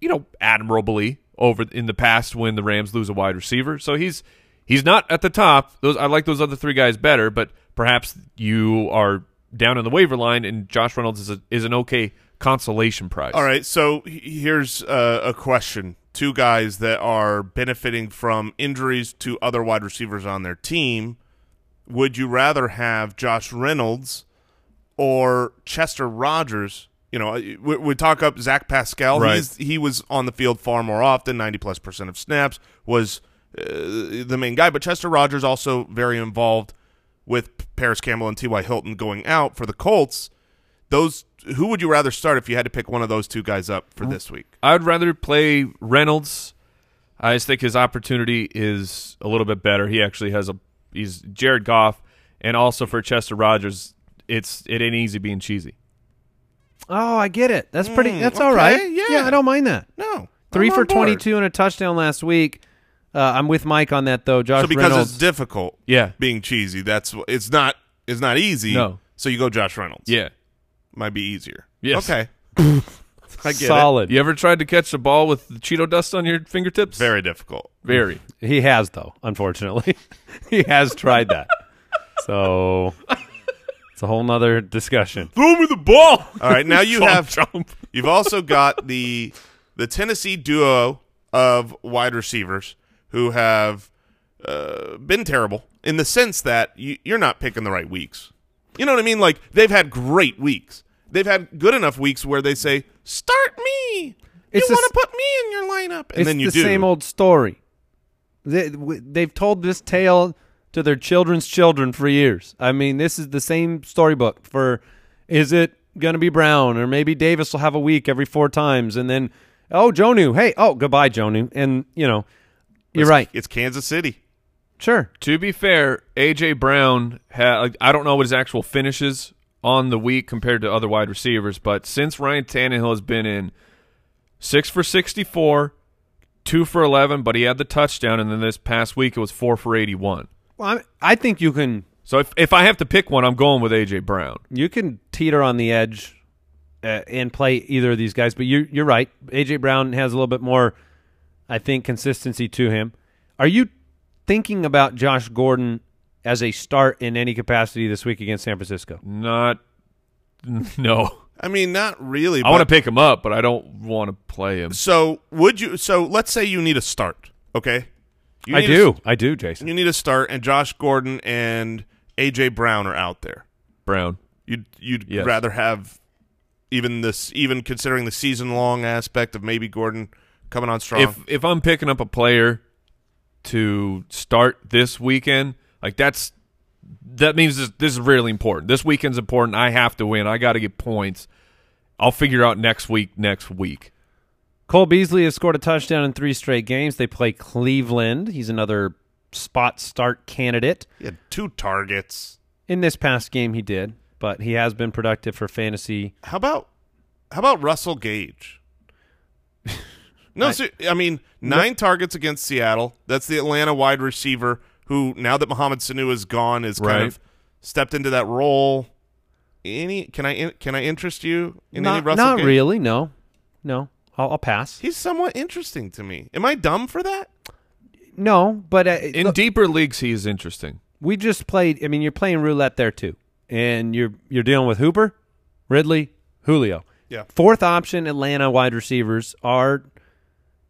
[SPEAKER 4] you know, admirably over in the past when the Rams lose a wide receiver. So he's he's not at the top. Those I like those other three guys better, but perhaps you are down on the waiver line, and Josh Reynolds is a, is an okay consolation prize.
[SPEAKER 5] All right, so here's uh, a question: Two guys that are benefiting from injuries to other wide receivers on their team. Would you rather have Josh Reynolds or Chester Rogers? You know, we, we talk up Zach Pascal.
[SPEAKER 4] Right.
[SPEAKER 5] He's, he was on the field far more often, ninety plus percent of snaps was uh, the main guy. But Chester Rogers also very involved with Parris Campbell and T.Y. Hilton going out for the Colts. Those who would you rather start if you had to pick one of those two guys up for this week?
[SPEAKER 4] I'd rather play Reynolds. I just think his opportunity is a little bit better. He actually has a he's Jared Goff, and also for Chester Rogers, it's it ain't easy being cheesy.
[SPEAKER 3] Oh, I get it. That's pretty.
[SPEAKER 5] Mm,
[SPEAKER 3] that's all
[SPEAKER 5] okay,
[SPEAKER 3] right.
[SPEAKER 5] yeah.
[SPEAKER 3] I don't mind that.
[SPEAKER 5] No,
[SPEAKER 3] Three
[SPEAKER 5] I'm
[SPEAKER 3] for twenty-two and a touchdown last week. Uh, I'm with Mike on that though. Josh
[SPEAKER 5] So because
[SPEAKER 3] Reynolds.
[SPEAKER 5] it's difficult,
[SPEAKER 4] Yeah.
[SPEAKER 5] being cheesy. That's it's not it's not easy.
[SPEAKER 4] No.
[SPEAKER 5] So you go Josh Reynolds.
[SPEAKER 4] Yeah.
[SPEAKER 5] might be easier.
[SPEAKER 4] Yes.
[SPEAKER 5] Okay. I get it.
[SPEAKER 3] solid.
[SPEAKER 4] You ever tried to catch a ball with Cheeto dust on your fingertips?
[SPEAKER 5] Very difficult.
[SPEAKER 4] very.
[SPEAKER 3] He has though. Unfortunately, he has tried that. So it's a whole nother discussion.
[SPEAKER 4] Throw me the ball.
[SPEAKER 5] All right, now you have
[SPEAKER 4] chomp.
[SPEAKER 5] you've also got the the Tennessee duo of wide receivers who have uh, been terrible in the sense that you, you're not picking the right weeks. You know what I mean? Like they've had great weeks. They've had good enough weeks where they say, "Start me."
[SPEAKER 3] It's
[SPEAKER 5] you want to put me in your lineup, and
[SPEAKER 3] it's
[SPEAKER 5] then you
[SPEAKER 3] the
[SPEAKER 5] do.
[SPEAKER 3] same old story. They, they've told this tale to their children's children for years. I mean, this is the same storybook for is it going to be Brown or maybe Davis will have a week every four times and then oh Jonnu, hey, oh goodbye Jonnu, and you know you're
[SPEAKER 5] It's-
[SPEAKER 3] right.
[SPEAKER 5] It's Kansas City.
[SPEAKER 3] Sure,
[SPEAKER 4] To be fair, AJ Brown had I don't know what his actual finishes on the week compared to other wide receivers, but since Ryan Tannehill has been in six for sixty-four, two for eleven, but he had the touchdown, and then this past week it was four for eighty-one.
[SPEAKER 3] Well, I, I think you can
[SPEAKER 4] So if if I have to pick one, I'm going with AJ Brown.
[SPEAKER 3] you can teeter on the edge uh, and play either of these guys. But you're you're right. AJ Brown has a little bit more, I think, consistency to him. Are you thinking about Josh Gordon as a start in any capacity this week against San Francisco?
[SPEAKER 4] Not no.
[SPEAKER 5] I mean, not really.
[SPEAKER 4] I want to pick him up, but I don't want to play him.
[SPEAKER 5] So would you? So let's say you need a start. Okay.
[SPEAKER 3] I do. I do, Jason.
[SPEAKER 5] You need to start, and Josh Gordon and AJ Brown are out there.
[SPEAKER 4] Brown.
[SPEAKER 5] You'd you'd
[SPEAKER 4] Yes.
[SPEAKER 5] rather have even this, even considering the season long aspect of maybe Gordon coming on strong.
[SPEAKER 4] If if I'm picking up a player to start this weekend, like that's that means this, this is really important. This weekend's important. I have to win. I got to get points. I'll figure out next week. Next week.
[SPEAKER 3] Cole Beasley has scored a touchdown in three straight games. They play Cleveland. He's another spot start candidate.
[SPEAKER 5] he had two targets.
[SPEAKER 3] In this past game, he did, but he has been productive for fantasy.
[SPEAKER 5] How about how about Russell Gage? No,
[SPEAKER 3] I-
[SPEAKER 5] I mean nine targets against Seattle. That's the Atlanta wide receiver who, now that Mohamed Sanu is gone, is kind
[SPEAKER 4] Right.
[SPEAKER 5] of stepped into that role. Any can I can I interest you in any Russell?
[SPEAKER 3] not
[SPEAKER 5] Gage?
[SPEAKER 3] really. No, no. I'll, I'll pass.
[SPEAKER 5] He's somewhat interesting to me. Am I dumb for that?
[SPEAKER 3] No, but uh,
[SPEAKER 4] In
[SPEAKER 3] look,
[SPEAKER 4] deeper leagues, he is interesting.
[SPEAKER 3] we just played. I mean, you're playing roulette there too, and you're you're dealing with Hooper, Ridley, Julio.
[SPEAKER 5] Yeah.
[SPEAKER 3] Fourth option Atlanta wide receivers are,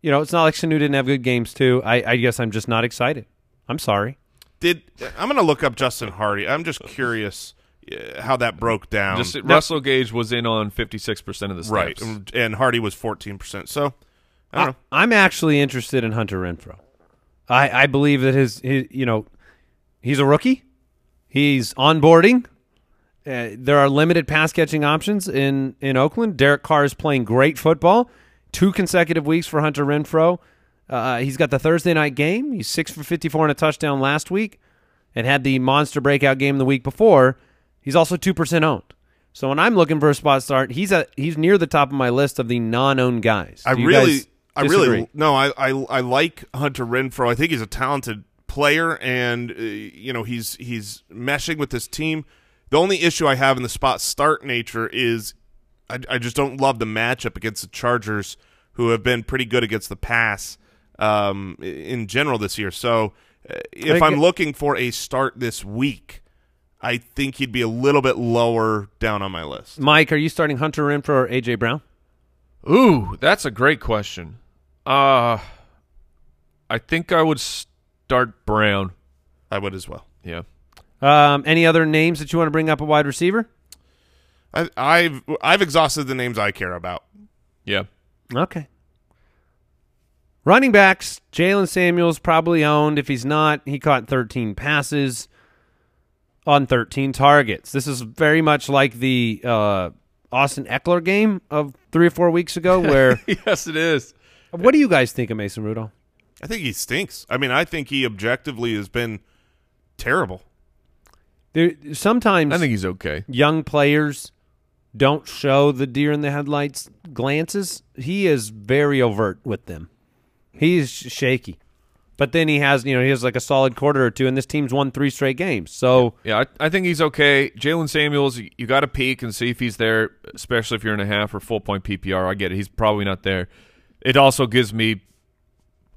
[SPEAKER 3] you know, it's not like Sanu didn't have good games too. I, I guess I'm just not excited. I'm sorry.
[SPEAKER 5] Did I'm going to look up Justin Hardy. I'm just curious how that broke down.
[SPEAKER 4] Just Russell Gage was in on 56% of the snaps.
[SPEAKER 5] right, and- and Hardy was 14. percent So I don't know.
[SPEAKER 3] I, am actually interested in Hunter Renfrow. I, I believe that his, his you know he's a rookie. He's onboarding. Uh, there are limited pass catching options in in Oakland. Derek Carr is playing great football. Two consecutive weeks for Hunter Renfrow. Uh, he's got the Thursday night game. He's six for 54 and a touchdown last week, and had the monster breakout game the week before. He's also two percent owned. So when I'm looking for a spot start, he's a he's near the top of my list of the non-owned guys.
[SPEAKER 5] I
[SPEAKER 3] Do you
[SPEAKER 5] really,
[SPEAKER 3] guys
[SPEAKER 5] I really, no, I, I, I like Hunter Renfrow. I think he's a talented player, and uh, you know he's he's meshing with this team. The only issue I have in the spot start nature is I, I just don't love the matchup against the Chargers, who have been pretty good against the pass um, in general this year. So uh, if
[SPEAKER 3] I
[SPEAKER 5] I'm looking for a start this week, I think he'd be a little bit lower down on my list.
[SPEAKER 3] Mike, are you starting Hunter Renfrow or AJ Brown?
[SPEAKER 4] Ooh, that's a great question. Uh, I think I would start Brown.
[SPEAKER 5] I would as well.
[SPEAKER 4] Yeah.
[SPEAKER 3] Um, any other names that you want to bring up a wide receiver?
[SPEAKER 5] I, I've I've exhausted the names I care about.
[SPEAKER 4] Yeah.
[SPEAKER 3] Okay. Running backs, Jaylen Samuels probably owned. If he's not, he caught 13 passes on 13 targets. This is very much like the uh, Austin Ekeler game of three or four weeks ago. Where
[SPEAKER 4] yes, it is.
[SPEAKER 3] what do you guys think of Mason Rudolph?
[SPEAKER 5] I think he stinks. I mean, I think he objectively has been terrible.
[SPEAKER 3] There, sometimes
[SPEAKER 4] I think he's okay.
[SPEAKER 3] young players don't show the deer in the headlights glances. He is very overt with them. He's shaky. But then he has, you know, he has like a solid quarter or two, and this team's won three straight games. So
[SPEAKER 4] Yeah, I, I think he's okay. Jaylen Samuels, you, you got to peek and see if he's there, especially if you're in a half or full point PPR. I get it. He's probably not there. It also gives me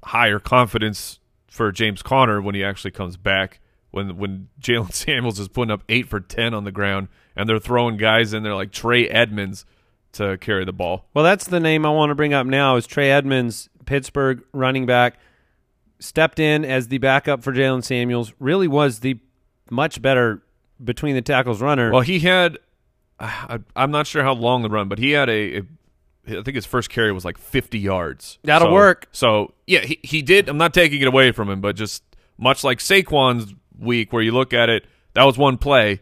[SPEAKER 4] higher confidence for James Conner when he actually comes back. When when Jaylen Samuels is putting up eight for ten on the ground, and they're throwing guys in there like Trey Edmonds to carry the ball.
[SPEAKER 3] Well, that's the name I want to bring up now is Trey Edmonds, Pittsburgh running back, stepped in as the backup for Jaylen Samuels. Really was the much better between the tackles runner.
[SPEAKER 4] Well, he had. Uh, I, I'm not sure how long the run, but he had a, a. I think his first carry was like 50 yards.
[SPEAKER 3] That'll
[SPEAKER 4] So-
[SPEAKER 3] work.
[SPEAKER 4] So yeah, he he did. I'm not taking it away from him, but just much like Saquon's week, where you look at it, that was one play.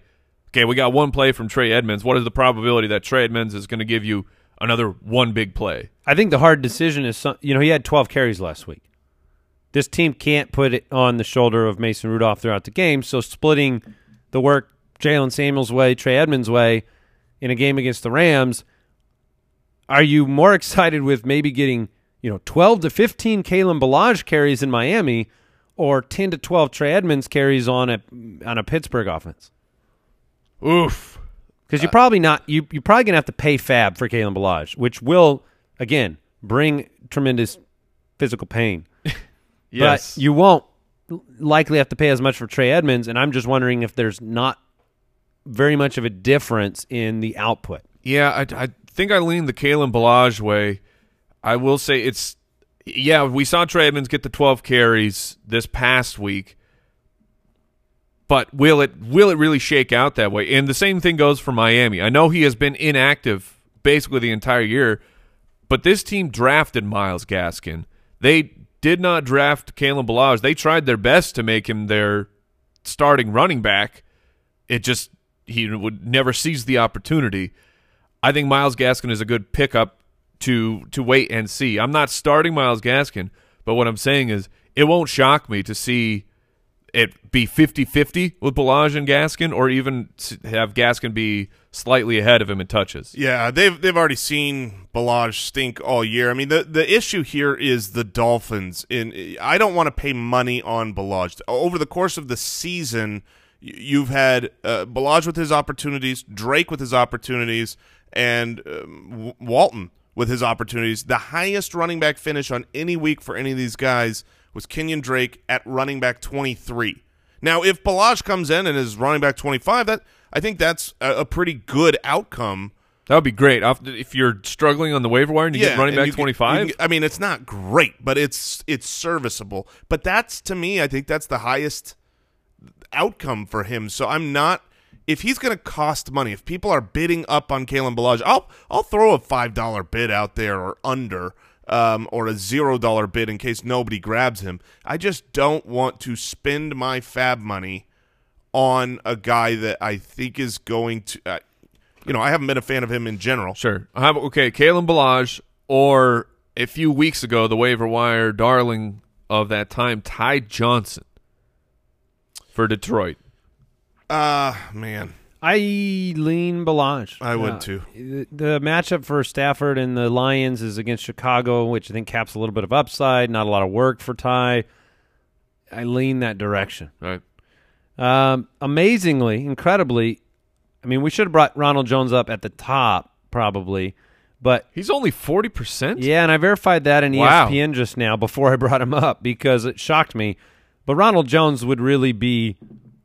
[SPEAKER 4] Okay, we got one play from Trey Edmonds. What is the probability that Trey Edmonds is going to give you another one big play?
[SPEAKER 3] I think the hard decision is, some, you know, he had 12 carries last week. This team can't put it on the shoulder of Mason Rudolph throughout the game, so splitting the work Jaylen Samuels' way, Trey Edmonds' way in a game against the Rams, are you more excited with maybe getting, you know, 12 to 15 Kalen Ballage carries in Miami or 10 to 12 Trey Edmonds carries on a on a Pittsburgh offense?
[SPEAKER 4] Oof.
[SPEAKER 3] Because you're uh, probably not you you're probably gonna have to pay FAAB for Kalen Ballage, which will again bring tremendous physical pain.
[SPEAKER 4] Yes.
[SPEAKER 3] But you won't likely have to pay as much for Trey Edmonds, and I'm just wondering if there's not very much of a difference in the output.
[SPEAKER 4] Yeah, I, I think I lean the Kalen Ballage way. I will say it's yeah. We saw Trey Edmonds get the 12 carries this past week, but will it will it really shake out that way? And the same thing goes for Miami. I know he has been inactive basically the entire year, but this team drafted Myles Gaskin. They did not draft Kalen Ballage. They tried their best to make him their starting running back. It just he would never seize the opportunity. I think Myles Gaskin is a good pickup to to wait and see. I'm not starting Myles Gaskin, but what I'm saying is it won't shock me to see it be 50-50 with Ballage and Gaskin, or even have Gaskin be slightly ahead of him in touches.
[SPEAKER 5] Yeah, they've they've already seen Ballage stink all year. I mean, the the issue here is the Dolphins. In I don't want to pay money on Ballage over the course of the season. You've had uh, with his opportunities, Drake with his opportunities, and um, Walton with his opportunities. The highest running back finish on any week for any of these guys was Kenyan Drake at running back twenty three. Now, if Ballage comes in and is running back twenty five, that I think that's a, a pretty good outcome.
[SPEAKER 4] That would be great. If you're struggling on the waiver wire and you get running back 25,
[SPEAKER 5] you can- I mean, it's not great, but it's it's serviceable. But that's to me, I think that's the highest outcome for him. So I'm not. If he's going to cost money, if people are bidding up on Kalen Ballage, I'll I'll throw a five dollar bid out there or under, um, or a zero dollar bid in case nobody grabs him. I just don't want to spend my FAAB money on a guy that I think is going to. Uh, you know, I haven't been a fan of him in general.
[SPEAKER 4] Sure. I have okay, Kalen Ballage, or a few weeks ago, the waiver wire darling of that time, Ty Johnson for Detroit.
[SPEAKER 5] Ah, man.
[SPEAKER 3] I lean Ballage.
[SPEAKER 5] I would
[SPEAKER 3] Uh,
[SPEAKER 5] too.
[SPEAKER 3] The, the matchup for Stafford and the Lions is against Chicago, which I think caps a little bit of upside. Not a lot of work for Ty. I lean that direction.
[SPEAKER 4] Right.
[SPEAKER 3] Um, amazingly, incredibly, I mean, we should have brought Ronald Jones up at the top probably, but
[SPEAKER 4] He's only forty percent.
[SPEAKER 3] yeah, and I verified that in
[SPEAKER 4] Wow.
[SPEAKER 3] ESPN just now before I brought him up because it shocked me. But Ronald Jones would really be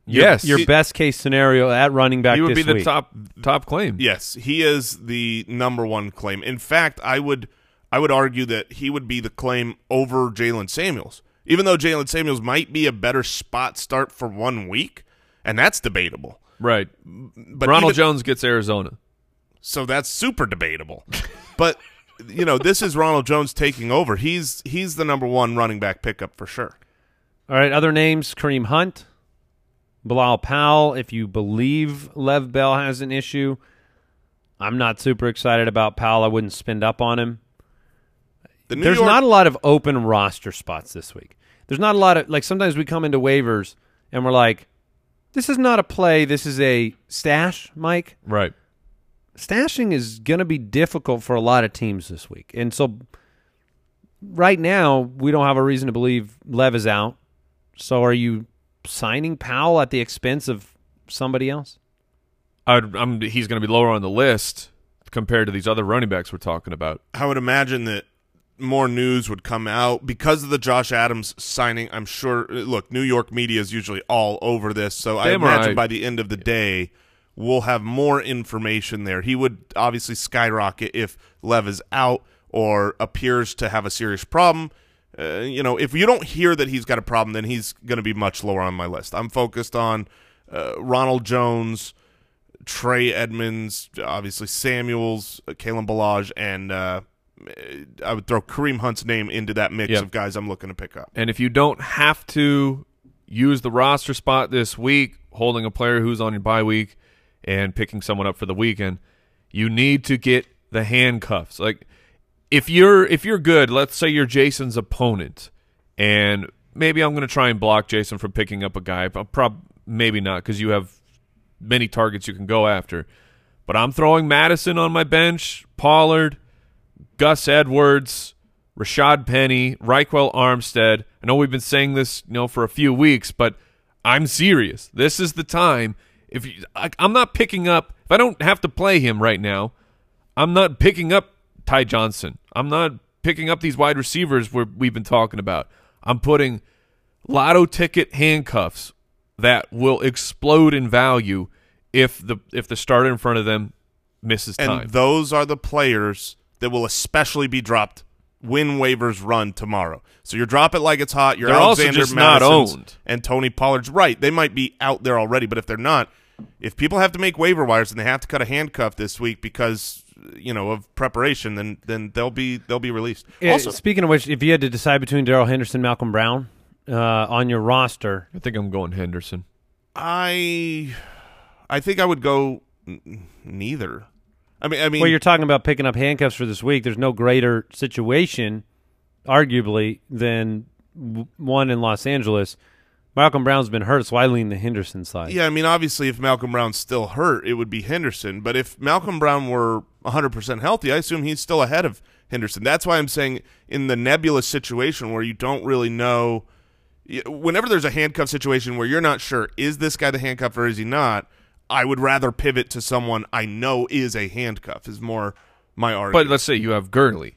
[SPEAKER 3] your,
[SPEAKER 4] Yes.
[SPEAKER 3] your
[SPEAKER 4] He-
[SPEAKER 3] best case scenario at running back
[SPEAKER 4] He would
[SPEAKER 3] this
[SPEAKER 4] be the
[SPEAKER 3] week.
[SPEAKER 4] top top claim.
[SPEAKER 5] Yes, he is the number one claim. In fact, I would I would argue that he would be the claim over Jaylen Samuels, even though Jaylen Samuels might be a better spot start for one week, and that's debatable.
[SPEAKER 4] Right.
[SPEAKER 5] But
[SPEAKER 4] Ronald
[SPEAKER 5] even-
[SPEAKER 4] Jones gets Arizona.
[SPEAKER 5] so that's super debatable. but you know, this is Ronald Jones taking over. He's he's the number one running back pickup for sure.
[SPEAKER 3] All right, other names: Kareem Hunt, Bilal Powell. If you believe Lev Bell has an issue, I'm not super excited about Powell. I wouldn't spend up on him.
[SPEAKER 5] The
[SPEAKER 3] There's
[SPEAKER 5] York,
[SPEAKER 3] not a lot of open roster spots this week. There's not a lot of like sometimes we come into waivers and we're like, this is not a play. This is a stash, Mike.
[SPEAKER 4] Right.
[SPEAKER 3] Stashing is going to be difficult for a lot of teams this week, and so right now we don't have a reason to believe Lev is out. So are you signing Powell at the expense of somebody else?
[SPEAKER 4] I'd, I'm, he's going to be lower on the list compared to these other running backs we're talking about.
[SPEAKER 5] I would imagine that more news would come out because of the Josh Adams signing. I'm sure. Look, New York media is usually all over this, so I imagine
[SPEAKER 4] right.
[SPEAKER 5] by the end of the day, we'll have more information there. He would obviously skyrocket if Lev is out or appears to have a serious problem. Uh, you know, if you don't hear that he's got a problem, then he's going to be much lower on my list. I'm focused on uh, Ronald Jones, Trey Edmonds, obviously Samuels, uh, Kalen Ballage, and uh, I would throw Kareem Hunt's name into that mix
[SPEAKER 4] Yep.
[SPEAKER 5] of guys I'm looking to pick up.
[SPEAKER 4] And if you don't have to use the roster spot this week, holding a player who's on your bye week and picking someone up for the weekend, you need to get the handcuffs. Like if you're if you're good, let's say you're Jason's opponent, and maybe I'm going to try and block Jason from picking up a guy. But prob maybe not because you have many targets you can go after. But I'm throwing Mattison on my bench, Pollard, Gus Edwards, Rashad Penny, Ryquell Armstead. I know we've been saying this, you know, for a few weeks, but I'm serious. This is the time. If you, I, I'm not picking up, if I don't have to play him right now, I'm not picking up Ty Johnson. I'm not picking up these wide receivers we're, we've been talking about. I'm putting lotto ticket handcuffs that will explode in value if the if the starter in front of them misses
[SPEAKER 5] And
[SPEAKER 4] time.
[SPEAKER 5] those are the players that will especially be dropped when waivers run tomorrow. So you're drop it like it's hot. You're
[SPEAKER 4] They're also
[SPEAKER 5] Alexander
[SPEAKER 4] just not owned.
[SPEAKER 5] and Tony Pollard's right. They might be out there already, but if they're not, if people have to make waiver wires and they have to cut a handcuff this week because you know of preparation, then then they'll be they'll be released.
[SPEAKER 3] Uh,
[SPEAKER 5] also,
[SPEAKER 3] speaking of which, if you had to decide between Darrell Henderson, Malcolm Brown uh, on your roster,
[SPEAKER 4] I think I'm going Henderson.
[SPEAKER 5] I I think I would go n- neither. I mean, I mean,
[SPEAKER 3] well, you're talking about picking up handcuffs for this week. There's no greater situation, arguably, than w- one in Los Angeles. Malcolm Brown's been hurt, so I lean the Henderson side.
[SPEAKER 5] Yeah, I mean, obviously, if Malcolm Brown's still hurt, it would be Henderson. But if Malcolm Brown were 100% healthy, I assume he's still ahead of Henderson. That's why I'm saying in the nebulous situation where you don't really know, whenever there's a handcuff situation where you're not sure, is this guy the handcuff or is he not, I would rather pivot to someone I know is a handcuff, is more my argument But
[SPEAKER 4] let's say you have Gurley.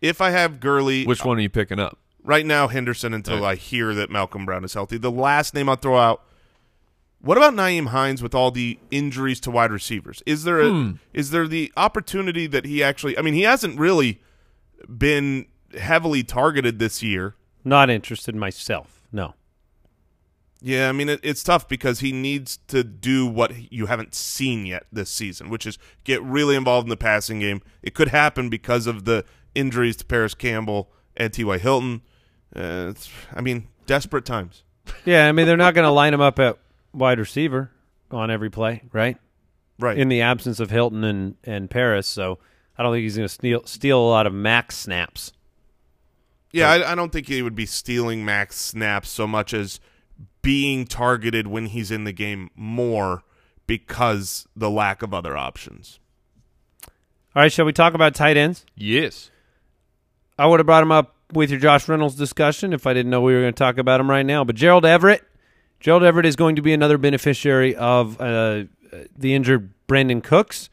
[SPEAKER 5] if I have Gurley,
[SPEAKER 4] Which uh, one are you picking up?
[SPEAKER 5] Right now Henderson until
[SPEAKER 4] Right.
[SPEAKER 5] I hear that Malcolm Brown is healthy. The last name I'll throw out. What about Nyheim Hines with all the injuries to wide receivers? Is there a, hmm. is there the opportunity that he actually? I mean, he hasn't really been heavily targeted this year.
[SPEAKER 3] Not interested myself. No.
[SPEAKER 5] Yeah, I mean it, it's tough because he needs to do what you haven't seen yet this season, which is get really involved in the passing game. It could happen because of the injuries to Parris Campbell and T.Y. Hilton. Uh, it's, I mean, desperate times.
[SPEAKER 3] Yeah, I mean they're not going to line him up at wide receiver on every play, right?
[SPEAKER 5] Right.
[SPEAKER 3] In the absence of Hilton and and Parris, so I don't think he's going to steal steal a lot of max snaps.
[SPEAKER 5] Yeah, I, I don't think he would be stealing max snaps so much as being targeted when he's in the game more because the lack of other options.
[SPEAKER 3] All right, shall we talk about tight ends?
[SPEAKER 4] Yes.
[SPEAKER 3] I would have brought him up with your Josh Reynolds discussion if I didn't know we were going to talk about him right now. But Gerald Everett, Gerald Everett is going to be another beneficiary of uh, the injured Brandin Cooks.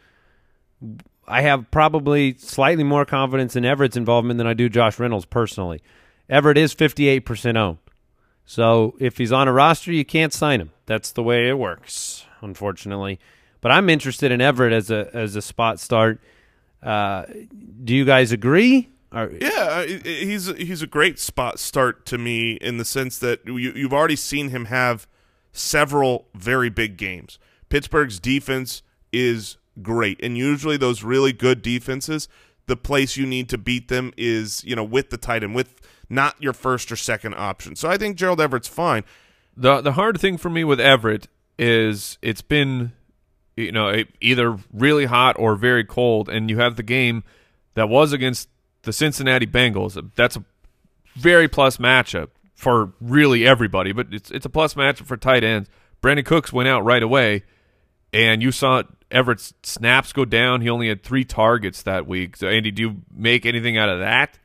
[SPEAKER 3] I have probably slightly more confidence in Everett's involvement than I do Josh Reynolds personally. Everett is 58% owned. So if he's on a roster, you can't sign him. That's the way it works, unfortunately. But I'm interested in Everett as a as a spot start. Uh, do you guys agree? Or,
[SPEAKER 5] Yeah, he's he's a great spot start to me in the sense that you, you've already seen him have several very big games. Pittsburgh's defense is great, and usually those really good defenses, the place you need to beat them is you know with the tight end, with not your first or second option. So I think Gerald Everett's fine.
[SPEAKER 4] The the hard thing for me with Everett is it's been you know either really hot or very cold, and you have the game that was against the Cincinnati Bengals. That's a very plus matchup for really everybody, but it's it's a plus matchup for tight ends. Brandin Cooks went out right away, and you saw Everett's snaps go down. He only had three targets that week. So Andy, do you make anything out of that?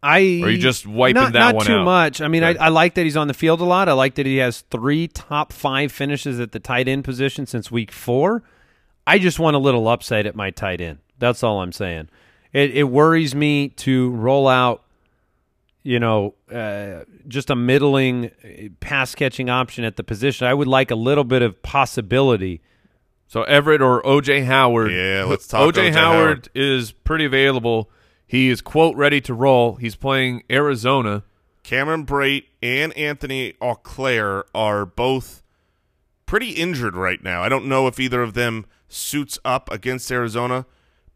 [SPEAKER 3] I
[SPEAKER 4] Or are you just wiping
[SPEAKER 3] not,
[SPEAKER 4] that
[SPEAKER 3] not
[SPEAKER 4] one
[SPEAKER 3] too
[SPEAKER 4] out?
[SPEAKER 3] much. I mean. I, I like that he's on the field a lot. I like that he has three top five finishes at the tight end position since week four. I just want a little upside at my tight end. That's all I'm saying. It, it worries me to roll out, you know, uh, just a middling uh, pass catching option at the position. I would like a little bit of possibility.
[SPEAKER 4] So Everett or OJ Howard.
[SPEAKER 5] Yeah, let's talk
[SPEAKER 4] OJ
[SPEAKER 5] O.J.
[SPEAKER 4] Howard,
[SPEAKER 5] Howard.
[SPEAKER 4] is pretty available. He is quote ready to roll. He's playing Arizona.
[SPEAKER 5] Cameron Brate and Anthony Auclair are both pretty injured right now. I don't know if either of them suits up against Arizona.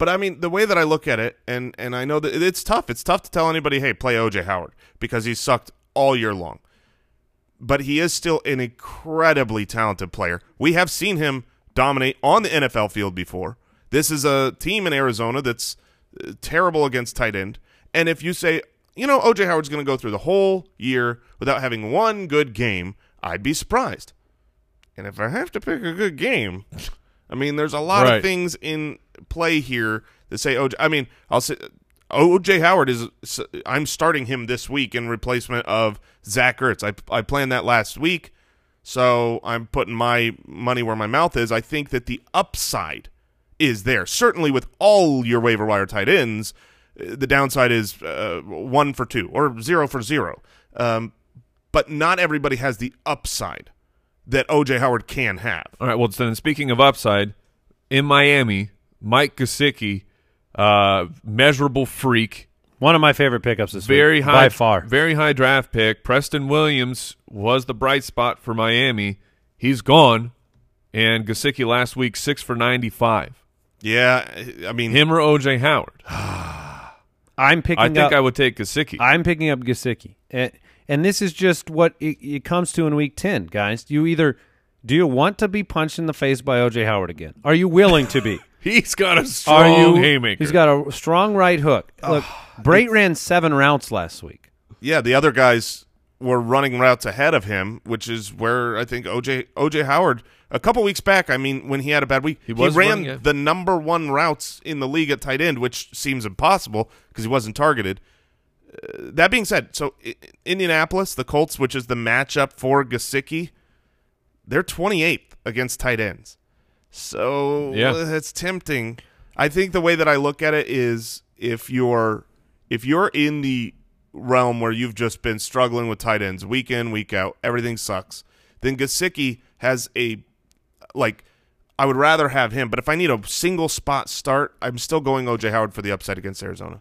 [SPEAKER 5] But I mean, the way that I look at it, and and I know that it's tough. It's tough to tell anybody, hey, play OJ Howard because he's sucked all year long. But he is still an incredibly talented player. We have seen him dominate on the NFL field before. This is a team in Arizona that's uh, terrible against tight end. And if you say, you know, OJ Howard's going to go through the whole year without having one good game, I'd be surprised. And if I have to pick a good game, I mean, there's a lot
[SPEAKER 4] Right.
[SPEAKER 5] of things in play here that say OJ. I mean, I'll say OJ Howard is. I'm starting him this week in replacement of Zach Ertz. I I planned that last week, so I'm putting my money where my mouth is. I think that the upside is there. Certainly, with all your waiver wire tight ends, the downside is uh, one for two or zero for zero. Um, but not everybody has the upside that OJ Howard can have.
[SPEAKER 4] All right. Well, then speaking of upside, in Miami, Mike Gesicki, uh, measurable freak,
[SPEAKER 3] One of my favorite pickups this
[SPEAKER 4] very
[SPEAKER 3] week,
[SPEAKER 4] high
[SPEAKER 3] by far.
[SPEAKER 4] very high draft pick. Preston Williams was the bright spot for Miami. He's gone, and Gesicki last week six for ninety five.
[SPEAKER 5] Yeah, I mean,
[SPEAKER 4] Him or OJ Howard?
[SPEAKER 3] I'm picking
[SPEAKER 4] I think
[SPEAKER 3] up.
[SPEAKER 4] I would take Gesicki.
[SPEAKER 3] I'm picking up Gesicki, and, and this is just what it, it comes to in Week Ten, guys. You either do you want to be punched in the face by OJ Howard again? Are you willing to be?
[SPEAKER 4] He's got a strong
[SPEAKER 3] you?
[SPEAKER 4] haymaker.
[SPEAKER 3] He's got a strong right hook. Look, Brate ran seven routes last week.
[SPEAKER 5] yeah, the other guys were running routes ahead of him, which is where I think OJ OJ Howard a couple weeks back. I mean, when he had a bad week,
[SPEAKER 4] He was
[SPEAKER 5] ran
[SPEAKER 4] running
[SPEAKER 5] the number one routes in the league at tight end, which seems impossible because he wasn't targeted. Uh, that being said, so I- Indianapolis, the Colts, which is the matchup for Gesicki, they're 28th against tight ends. So
[SPEAKER 4] Yeah.
[SPEAKER 5] it's tempting. I think the way that I look at it is if you're if you're in the realm where you've just been struggling with tight ends week in week out, everything sucks. Then Gesicki has a like. I would rather have him, but if I need a single spot start, I'm still going OJ Howard for the upside against Arizona.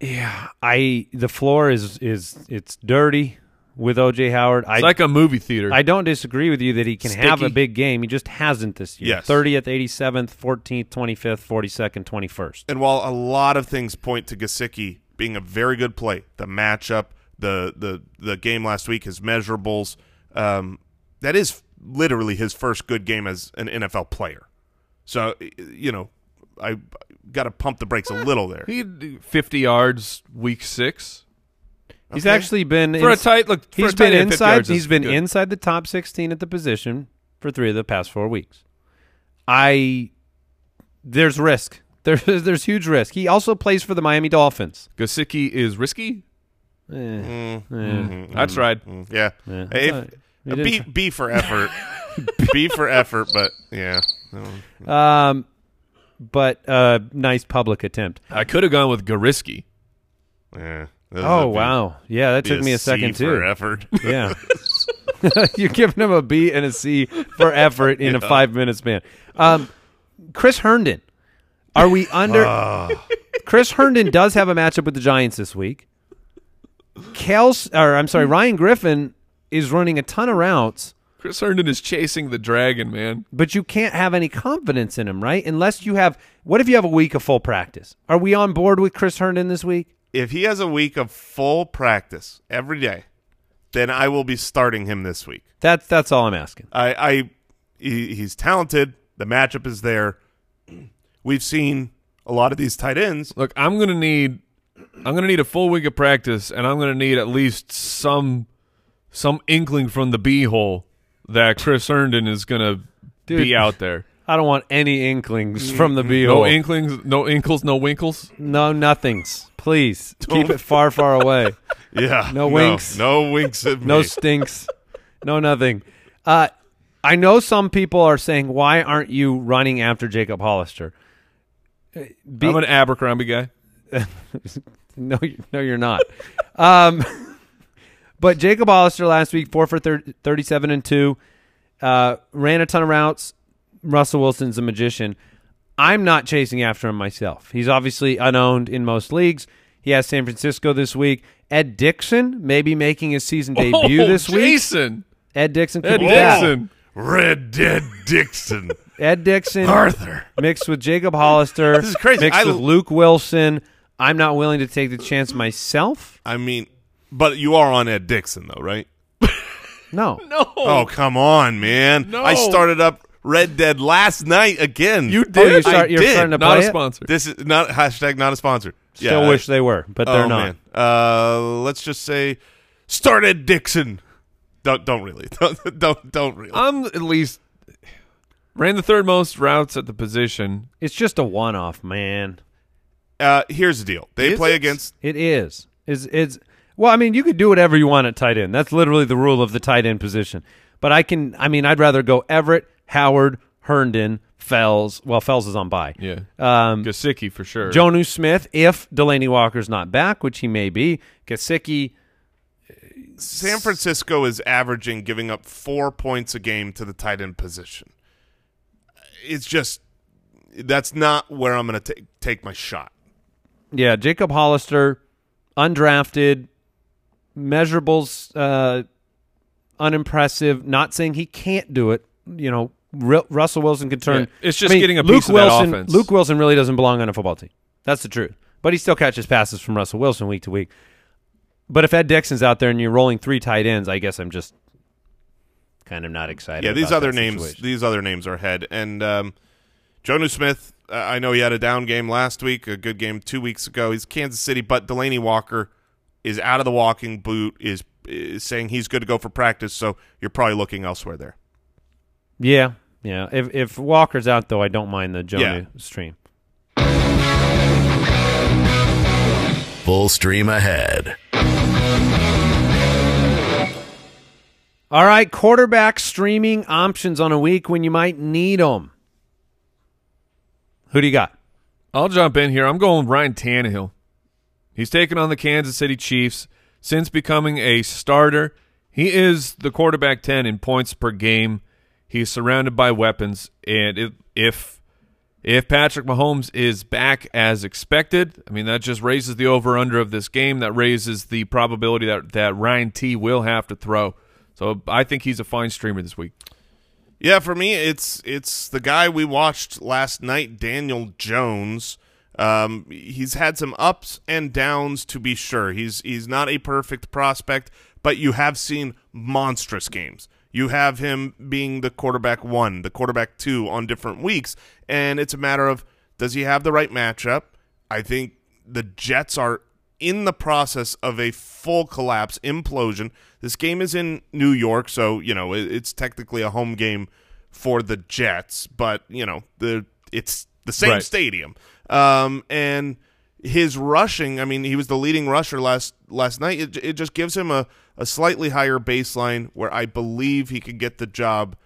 [SPEAKER 3] Yeah, I the floor is is it's dirty with OJ Howard. I
[SPEAKER 4] It's like a movie theater.
[SPEAKER 3] I don't disagree with you that he can have a big game. He just hasn't this year.
[SPEAKER 5] Yes.
[SPEAKER 3] 30th, 87th, 14th, 25th, 42nd, 21st.
[SPEAKER 5] And while a lot of things point to Gesicki being a very good play, the matchup, the the the game last week, his measurables, um, that is literally his first good game as an NFL player. So you know, I got to pump the brakes a little there.
[SPEAKER 4] he had 50 yards week six
[SPEAKER 3] He's
[SPEAKER 5] Okay.
[SPEAKER 3] actually been
[SPEAKER 4] for a tight look. for a
[SPEAKER 3] He's
[SPEAKER 4] tight
[SPEAKER 3] been
[SPEAKER 4] end, 50
[SPEAKER 3] inside.
[SPEAKER 4] yards is
[SPEAKER 3] He's been
[SPEAKER 4] good.
[SPEAKER 3] inside the top 16 at the position for three of the past four weeks. I there's risk. There's there's huge risk. He also plays for the Miami Dolphins.
[SPEAKER 4] Gesicki is risky.
[SPEAKER 3] Eh,
[SPEAKER 5] Mm,
[SPEAKER 3] eh.
[SPEAKER 5] mhm,
[SPEAKER 4] I tried.
[SPEAKER 5] mm, yeah,
[SPEAKER 3] Yeah.
[SPEAKER 5] If-
[SPEAKER 3] he
[SPEAKER 5] uh, B B for effort, B for effort, but yeah.
[SPEAKER 3] Um, but uh, nice public attempt.
[SPEAKER 4] I could have gone with Gariski.
[SPEAKER 5] Yeah. Those
[SPEAKER 3] Oh
[SPEAKER 5] be-
[SPEAKER 3] wow, yeah, that
[SPEAKER 5] be
[SPEAKER 3] took me a
[SPEAKER 5] C
[SPEAKER 3] second
[SPEAKER 5] for
[SPEAKER 3] too.
[SPEAKER 5] effort.
[SPEAKER 3] Yeah, you're giving him a B and a C for effort in a five minute span. Um, Chris Herndon, are we under?
[SPEAKER 5] Ah.
[SPEAKER 3] Chris Herndon does have a matchup with the Giants this week. Kels, or I'm sorry, Ryan Griffin is running a ton of routes,
[SPEAKER 4] Chris Herndon is chasing the dragon, man.
[SPEAKER 3] but you can't have any confidence in him, right? Unless you have. What if you have a week of full practice? Are we on board with Chris Herndon this week?
[SPEAKER 5] If he has a week of full practice every day, then I will be starting him this week.
[SPEAKER 3] That's that's all I'm asking.
[SPEAKER 5] I, I he, he's talented. The matchup is there. We've seen a lot of these tight ends.
[SPEAKER 4] Look, I'm gonna need, I'm gonna need a full week of practice, and I'm gonna need at least some, some inkling from the b hole that Chris Herndon is gonna
[SPEAKER 3] Dude.
[SPEAKER 4] be out there.
[SPEAKER 3] I don't want any inklings from the B
[SPEAKER 4] No inklings, no inkles, no winkles.
[SPEAKER 3] No nothings. Please keep it far, far away.
[SPEAKER 5] Yeah,
[SPEAKER 3] No winks.
[SPEAKER 5] No, winks at me.
[SPEAKER 3] No stinks. No nothing. Uh, I know some people are saying, "Why aren't you running after Jacob Hollister?" Uh, Be-
[SPEAKER 4] I'm an Abercrombie guy.
[SPEAKER 3] no, no, you're not. um, but Jacob Hollister last week, four for thir- thirty-seven and two, uh, ran a ton of routes. Russell Wilson's a magician. I'm not chasing after him myself. He's obviously unowned in most leagues. He has San Francisco this week. Ed Dickson maybe making his season oh, debut
[SPEAKER 4] oh,
[SPEAKER 3] this week.
[SPEAKER 4] Jason.
[SPEAKER 3] Ed Dickson could
[SPEAKER 4] Ed
[SPEAKER 3] be back.
[SPEAKER 4] Dickson.
[SPEAKER 5] Red Dead Dixon.
[SPEAKER 3] Ed Dickson
[SPEAKER 5] Arthur.
[SPEAKER 3] mixed with Jacob Hollister.
[SPEAKER 5] This is crazy.
[SPEAKER 3] Mixed
[SPEAKER 5] I-
[SPEAKER 3] with Luke Wilson. I'm not willing to take the chance myself.
[SPEAKER 5] I mean, but you are on Ed Dickson though, right?
[SPEAKER 3] No.
[SPEAKER 4] No.
[SPEAKER 5] Oh come on, man!
[SPEAKER 4] No.
[SPEAKER 5] I started up Red Dead last night again.
[SPEAKER 4] You
[SPEAKER 3] Oh,
[SPEAKER 4] did.
[SPEAKER 3] you start,
[SPEAKER 5] I
[SPEAKER 3] you're
[SPEAKER 5] did.
[SPEAKER 3] starting to
[SPEAKER 4] Not
[SPEAKER 3] play
[SPEAKER 4] a
[SPEAKER 3] it?
[SPEAKER 4] sponsor.
[SPEAKER 5] This is not hashtag not a sponsor.
[SPEAKER 3] Still
[SPEAKER 5] Yeah,
[SPEAKER 3] wish
[SPEAKER 5] I-
[SPEAKER 3] they were, but they're
[SPEAKER 5] oh,
[SPEAKER 3] not.
[SPEAKER 5] Man. Uh, let's just say, started Dickson. Don't don't really don't don't, don't really.
[SPEAKER 4] I'm at least ran the third most routes at the position.
[SPEAKER 3] It's just a one-off, man.
[SPEAKER 5] Uh, here's the deal. They
[SPEAKER 4] Is
[SPEAKER 5] play
[SPEAKER 4] it?
[SPEAKER 5] against
[SPEAKER 3] It is. Is it's well, I mean, you could do whatever you want at tight end. That's literally the rule of the tight end position. But I can. I mean, I'd rather go Everett, Howard, Herndon, Fells. Well, Fells is on bye.
[SPEAKER 4] Yeah.
[SPEAKER 3] Um,
[SPEAKER 4] Gesicki for sure.
[SPEAKER 3] Jonnu Smith, if Delanie Walker's not back, which he may be. Gesicki.
[SPEAKER 5] San Francisco is averaging giving up four points a game to the tight end position. It's just that's not where I'm going to take take my shot.
[SPEAKER 3] Yeah, Jacob Hollister, undrafted, measurables, uh, unimpressive. Not saying he can't do it. You know, Ru- Russell Wilson could turn.
[SPEAKER 4] Yeah, it's just
[SPEAKER 3] I mean,
[SPEAKER 4] getting a
[SPEAKER 3] Luke
[SPEAKER 4] piece of that offense.
[SPEAKER 3] Luke Wilson really doesn't belong on a football team. That's the truth. But he still catches passes from Russell Wilson week to week. But if Ed Dickson's out there and you're rolling three tight ends, I guess I'm just kind of not excited.
[SPEAKER 5] Yeah, these
[SPEAKER 3] about
[SPEAKER 5] other
[SPEAKER 3] that
[SPEAKER 5] names
[SPEAKER 3] situation.
[SPEAKER 5] these other names are ahead. And um, Jonnu Smith, uh, I know he had a down game last week, a good game two weeks ago. He's Kansas City, but Delanie Walker is out of the walking boot, is is saying he's good to go for practice, so you're probably looking elsewhere there.
[SPEAKER 3] Yeah, yeah. If if Walker's out though, I don't mind the Jonah
[SPEAKER 5] Yeah.
[SPEAKER 3] stream.
[SPEAKER 2] Full stream ahead.
[SPEAKER 3] All right, quarterback streaming options on a week when you might need them. Who do you got?
[SPEAKER 4] I'll jump in here. I'm going Ryan Tannehill. He's taken on the Kansas City Chiefs since becoming a starter. He is the quarterback 10 in points per game. He's surrounded by weapons, and if if Patrick Mahomes is back as expected, I mean that just raises the over under of this game. That raises the probability that that Ryan T will have to throw. So I think he's a fine streamer this week.
[SPEAKER 5] Yeah, for me, it's it's the guy we watched last night, Daniel Jones. Um, he's had some ups and downs to be sure. He's he's not a perfect prospect, but you have seen monstrous games. You have him being the quarterback one, the quarterback two on different weeks, and it's a matter of does he have the right matchup? I think the Jets are in the process of a full collapse, implosion. This game is in New York, so you know it's technically a home game for the Jets, but you know the it's the same
[SPEAKER 4] Right.
[SPEAKER 5] stadium. Um, and his rushing, I mean, he was the leading rusher last last night. It, it just gives him a, a slightly higher baseline where I believe he could get the job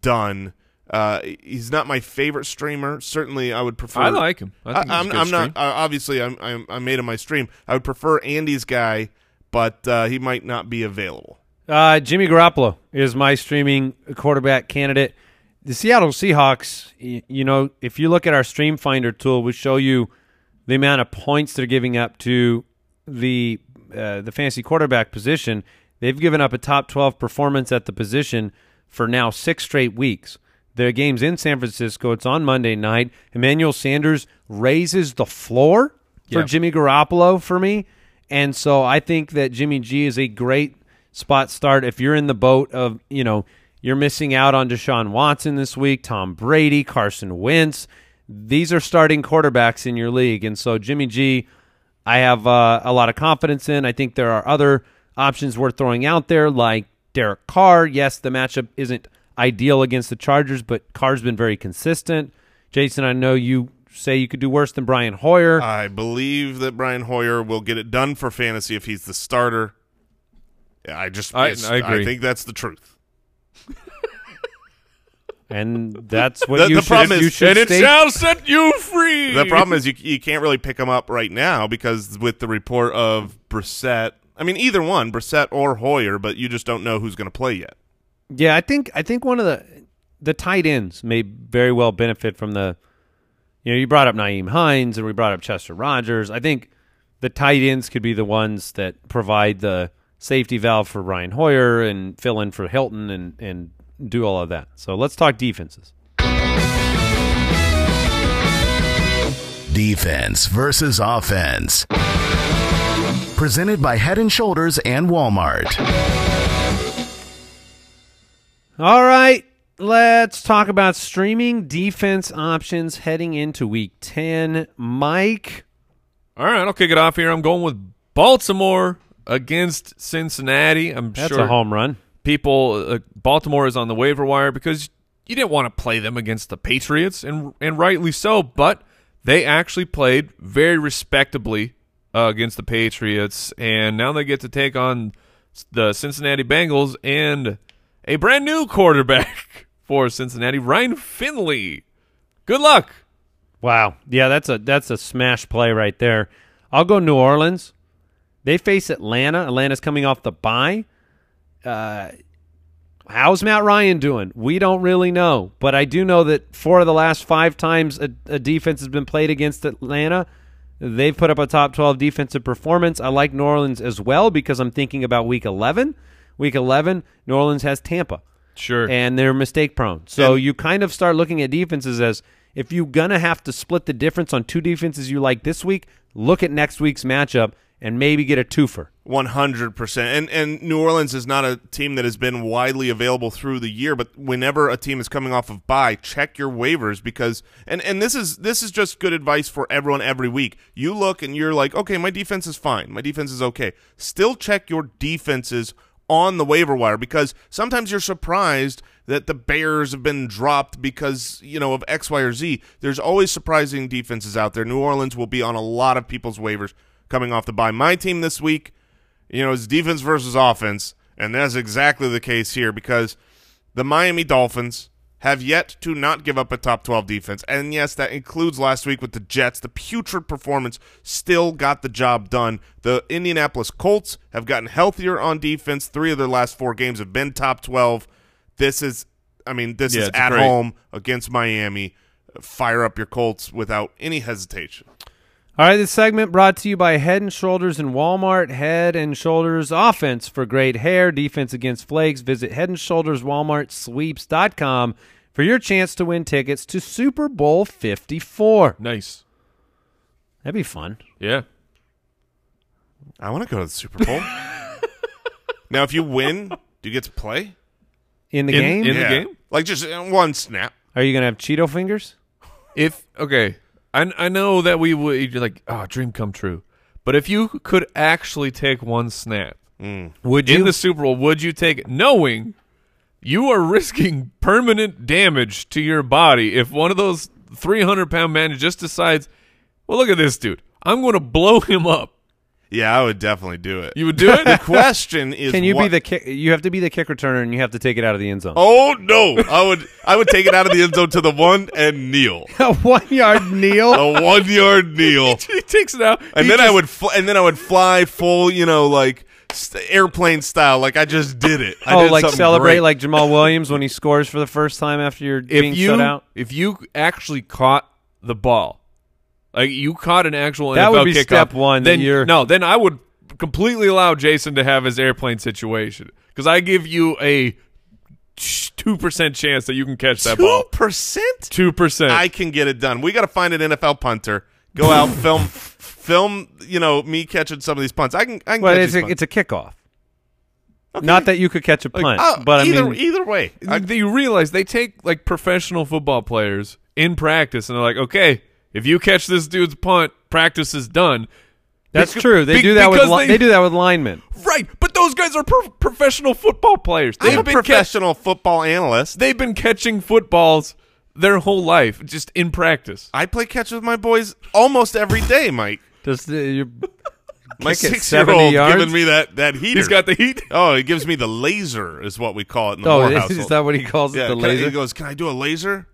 [SPEAKER 5] done. Uh, he's not my favorite streamer. Certainly, I would prefer.
[SPEAKER 4] I like him. I think he's a
[SPEAKER 5] I'm,
[SPEAKER 4] good
[SPEAKER 5] I'm not.
[SPEAKER 4] stream.
[SPEAKER 5] Uh, obviously, I'm, I'm I made him my stream. I would prefer Andy's guy, but uh, he might not be available.
[SPEAKER 3] Uh, Jimmy Garoppolo is my streaming quarterback candidate. The Seattle Seahawks, you know, if you look at our Stream Finder tool, we show you the amount of points they're giving up to the uh, the fantasy quarterback position. They've given up a top 12 performance at the position for now six straight weeks. Their game's in San Francisco. It's on Monday night. Emmanuel Sanders raises the floor for
[SPEAKER 4] Yeah.
[SPEAKER 3] Jimmy Garoppolo for me. And so I think that Jimmy G is a great spot start if you're in the boat of, you know, you're missing out on Deshaun Watson this week, Tom Brady, Carson Wentz. These are starting quarterbacks in your league. And so Jimmy G, I have uh, a lot of confidence in. I think there are other options worth throwing out there, like Derek Carr. Yes, the matchup isn't ideal against the Chargers, but Carr's been very consistent. Jason, I know you say you could do worse than Brian Hoyer.
[SPEAKER 5] I believe that Brian Hoyer will get it done for fantasy if he's the starter. I just
[SPEAKER 4] I- I agree.
[SPEAKER 5] think that's the truth.
[SPEAKER 3] And that's what
[SPEAKER 5] The-
[SPEAKER 3] you
[SPEAKER 5] the
[SPEAKER 3] should,
[SPEAKER 5] problem is-
[SPEAKER 3] you should
[SPEAKER 4] and it shall set you free.
[SPEAKER 5] The problem is you you can't really pick him up right now because with the report of Brissett, I mean either one, Brissett or Hoyer, but you just don't know who's going to play yet.
[SPEAKER 3] Yeah, I think I think one of the the tight ends may very well benefit from the. You know, you brought up Nyheim Hines and we brought up Chester Rogers. I think the tight ends could be the ones that provide the safety valve for Ryan Hoyer and fill in for Hilton and and do all of that. So let's talk defenses.
[SPEAKER 2] Defense versus offense. Presented by Head and Shoulders and Walmart.
[SPEAKER 3] All right, let's talk about streaming defense options heading into week 10. Mike,
[SPEAKER 4] All right, I'll kick it off here. I'm going with Baltimore against Cincinnati. I'm
[SPEAKER 3] that's
[SPEAKER 4] sure
[SPEAKER 3] a home run.
[SPEAKER 4] People uh, Baltimore is on the waiver wire because you didn't want to play them against the Patriots and and rightly so, but they actually played very respectably uh, against the Patriots and now they get to take on the Cincinnati Bengals and a brand new quarterback for Cincinnati, Ryan Finley. Good luck.
[SPEAKER 3] Wow. Yeah, that's a that's a smash play right there. I'll go New Orleans. They face Atlanta. Atlanta's coming off the bye. Uh, how's Matt Ryan doing? We don't really know, but I do know that four of the last five times a, a defense has been played against Atlanta, they've put up a top twelve defensive performance. I like New Orleans as well because I'm thinking about Week 11. Week 11, New Orleans has Tampa
[SPEAKER 4] Sure.
[SPEAKER 3] and they're mistake prone. So
[SPEAKER 5] And-
[SPEAKER 3] you kind of start looking at defenses as if you're gonna have to split the difference on two defenses you like this week, look at next week's matchup and maybe get a twofer.
[SPEAKER 5] One hundred percent, and and New Orleans is not a team that has been widely available through the year. But whenever a team is coming off of bye, check your waivers because and and this is this is just good advice for everyone every week. You look and you're like, okay, my defense is fine, my defense is okay. Still check your defenses on the waiver wire because sometimes you're surprised that the Bears have been dropped because you know of X, Y, or Z. There's always surprising defenses out there. New Orleans will be on a lot of people's waivers coming off the bye. My team this week you know, it's defense versus offense, and that's exactly the case here because the Miami Dolphins have yet to not give up a top 12 defense. And yes, that includes last week with the Jets. The putrid performance still got the job done. The Indianapolis Colts have gotten healthier on defense. Three of their last four games have been top 12. This is, I mean, this
[SPEAKER 4] Yeah,
[SPEAKER 5] is at
[SPEAKER 4] great.
[SPEAKER 5] home against Miami. Fire up your Colts without any hesitation.
[SPEAKER 3] All right, this segment brought to you by Head and Shoulders and Walmart. Head and Shoulders offense for great hair, defense against flakes. Visit Head and Shoulders Walmart Sweeps.com for your chance to win tickets to Super Bowl 54.
[SPEAKER 4] Nice.
[SPEAKER 3] That'd be fun.
[SPEAKER 4] Yeah.
[SPEAKER 5] I want to go to the Super Bowl. now, if you win, do you get to play?
[SPEAKER 3] In the
[SPEAKER 4] In-
[SPEAKER 3] game?
[SPEAKER 4] in- the game?
[SPEAKER 5] Like just uh, one snap.
[SPEAKER 3] Are you going to have Cheeto fingers?
[SPEAKER 4] If okay, I I know that we would you're like oh dream come true, but if you could actually take one snap mm.
[SPEAKER 3] Would
[SPEAKER 4] in the Super Bowl, would you take it, knowing you are risking permanent damage to your body if one of those 300 pound men just decides, well, look at this dude, I'm going to blow him up.
[SPEAKER 5] Yeah, I would definitely do it.
[SPEAKER 4] You would do it.
[SPEAKER 5] the question is,
[SPEAKER 3] Can you be the kick? You have to be the kick returner, and you have to take it out of the end zone.
[SPEAKER 5] Oh no! I would I would take it out of the end zone to the one and kneel,
[SPEAKER 3] a one yard kneel.
[SPEAKER 5] a one yard kneel,
[SPEAKER 4] he takes it out,
[SPEAKER 5] and
[SPEAKER 4] he
[SPEAKER 5] then I
[SPEAKER 4] just-
[SPEAKER 5] would fl- and then I would fly full, you know, like st- airplane style, like I just did it. I
[SPEAKER 3] oh,
[SPEAKER 5] did
[SPEAKER 3] like
[SPEAKER 5] something
[SPEAKER 3] celebrate
[SPEAKER 5] great.
[SPEAKER 3] like Jamaal Williams when he scores for the first time after you're being
[SPEAKER 4] if you
[SPEAKER 3] shut out.
[SPEAKER 4] if you actually caught the ball, like you caught an actual
[SPEAKER 3] That
[SPEAKER 4] NFL
[SPEAKER 3] would be
[SPEAKER 4] kickoff,
[SPEAKER 3] step one, that
[SPEAKER 4] Then
[SPEAKER 3] you're-
[SPEAKER 4] no, then I would completely allow Jason to have his airplane situation because I give you a two percent chance that you can catch that
[SPEAKER 5] two
[SPEAKER 4] ball.
[SPEAKER 5] percent.
[SPEAKER 4] Two percent.
[SPEAKER 5] I can get it done. We got to find an NFL punter. Go out, film, film. You know, me catching some of these punts. I can. I can
[SPEAKER 3] Well,
[SPEAKER 5] catch
[SPEAKER 3] it's
[SPEAKER 5] these
[SPEAKER 3] a,
[SPEAKER 5] punts.
[SPEAKER 3] it's a kickoff. Not that you could catch a punt,
[SPEAKER 5] Oh,
[SPEAKER 3] but I
[SPEAKER 5] either
[SPEAKER 3] mean,
[SPEAKER 5] either way, I,
[SPEAKER 4] you realize they take like professional football players in practice, and they're like, okay, if you catch this dude's punt, practice is done.
[SPEAKER 3] that's
[SPEAKER 4] Beca-
[SPEAKER 3] true. They
[SPEAKER 4] be-
[SPEAKER 3] do that with
[SPEAKER 4] because
[SPEAKER 3] li- they, do that with linemen.
[SPEAKER 4] Right, but those guys are pro- professional football players.
[SPEAKER 5] I'm a
[SPEAKER 4] been ca-
[SPEAKER 5] professional football analyst.
[SPEAKER 4] they've been catching footballs their whole life, just in practice.
[SPEAKER 5] I play catch with my boys almost every day, Mike.
[SPEAKER 3] Just uh, you
[SPEAKER 5] My six year old giving me that that heater.
[SPEAKER 4] He's got the heat.
[SPEAKER 5] oh, he gives me the laser, is what we call it in the
[SPEAKER 3] oh,
[SPEAKER 5] Moore
[SPEAKER 3] is,
[SPEAKER 5] household.
[SPEAKER 3] is that what he calls
[SPEAKER 5] yeah,
[SPEAKER 3] it? The
[SPEAKER 5] can I-
[SPEAKER 3] laser.
[SPEAKER 5] he goes, "Can I do a laser?"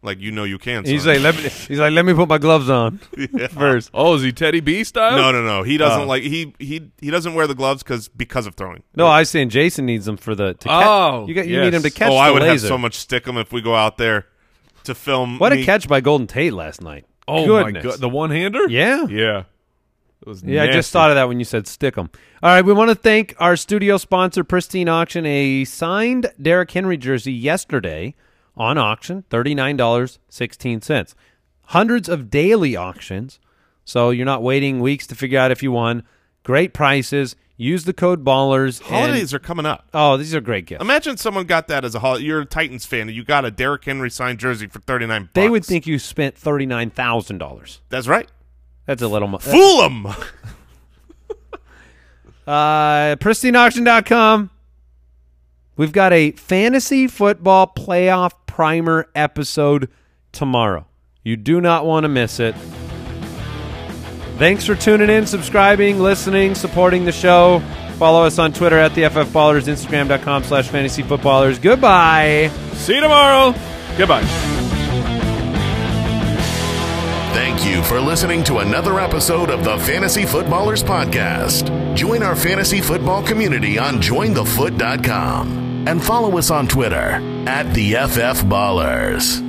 [SPEAKER 5] Like you know you can.
[SPEAKER 3] he's like, let me. He's like, let me put my gloves on first.
[SPEAKER 4] Oh, is he Teddy B style?
[SPEAKER 5] no, no, no. He doesn't
[SPEAKER 3] Oh.
[SPEAKER 5] like he he he doesn't wear the gloves because because of throwing.
[SPEAKER 3] No, I was saying Jason needs them for the. To
[SPEAKER 4] Oh,
[SPEAKER 3] you got you
[SPEAKER 4] yes.
[SPEAKER 3] need him to catch
[SPEAKER 5] oh,
[SPEAKER 3] the
[SPEAKER 5] I would have so much stickum if we go out there to film.
[SPEAKER 3] What
[SPEAKER 5] me.
[SPEAKER 3] a catch by Golden Tate last night.
[SPEAKER 4] Oh
[SPEAKER 3] Goodness.
[SPEAKER 4] my god, the one hander.
[SPEAKER 3] Yeah.
[SPEAKER 4] yeah. It was
[SPEAKER 3] Yeah, I just thought of that when you said stick 'em. All right, we want to thank our studio sponsor, Pristine Auction. A signed Derrick Henry jersey yesterday on auction, $39.16. Hundreds of daily auctions, so you're not waiting weeks to figure out if you won. Great prices. Use the code BALLERS. and-
[SPEAKER 5] Holidays are coming up.
[SPEAKER 3] oh, these are great gifts.
[SPEAKER 5] Imagine someone got that as a holiday. You're a Titans fan and you got a Derrick Henry signed jersey for thirty nine.
[SPEAKER 3] they would think you spent $39,000.
[SPEAKER 5] that's right.
[SPEAKER 3] That's a little mo-
[SPEAKER 5] Fool them.
[SPEAKER 3] Uh, pristineauction.com. We've got a fantasy football playoff primer episode tomorrow. You do not want to miss it. Thanks for tuning in, subscribing, listening, supporting the show. Follow us on Twitter at the FF Ballers, Instagram.com slash fantasy footballers. Goodbye.
[SPEAKER 4] See you tomorrow. Goodbye.
[SPEAKER 2] Thank you for listening to another episode of the Fantasy Footballers Podcast. Join our fantasy football community on jointhefoot.com and follow us on Twitter at the FF Ballers.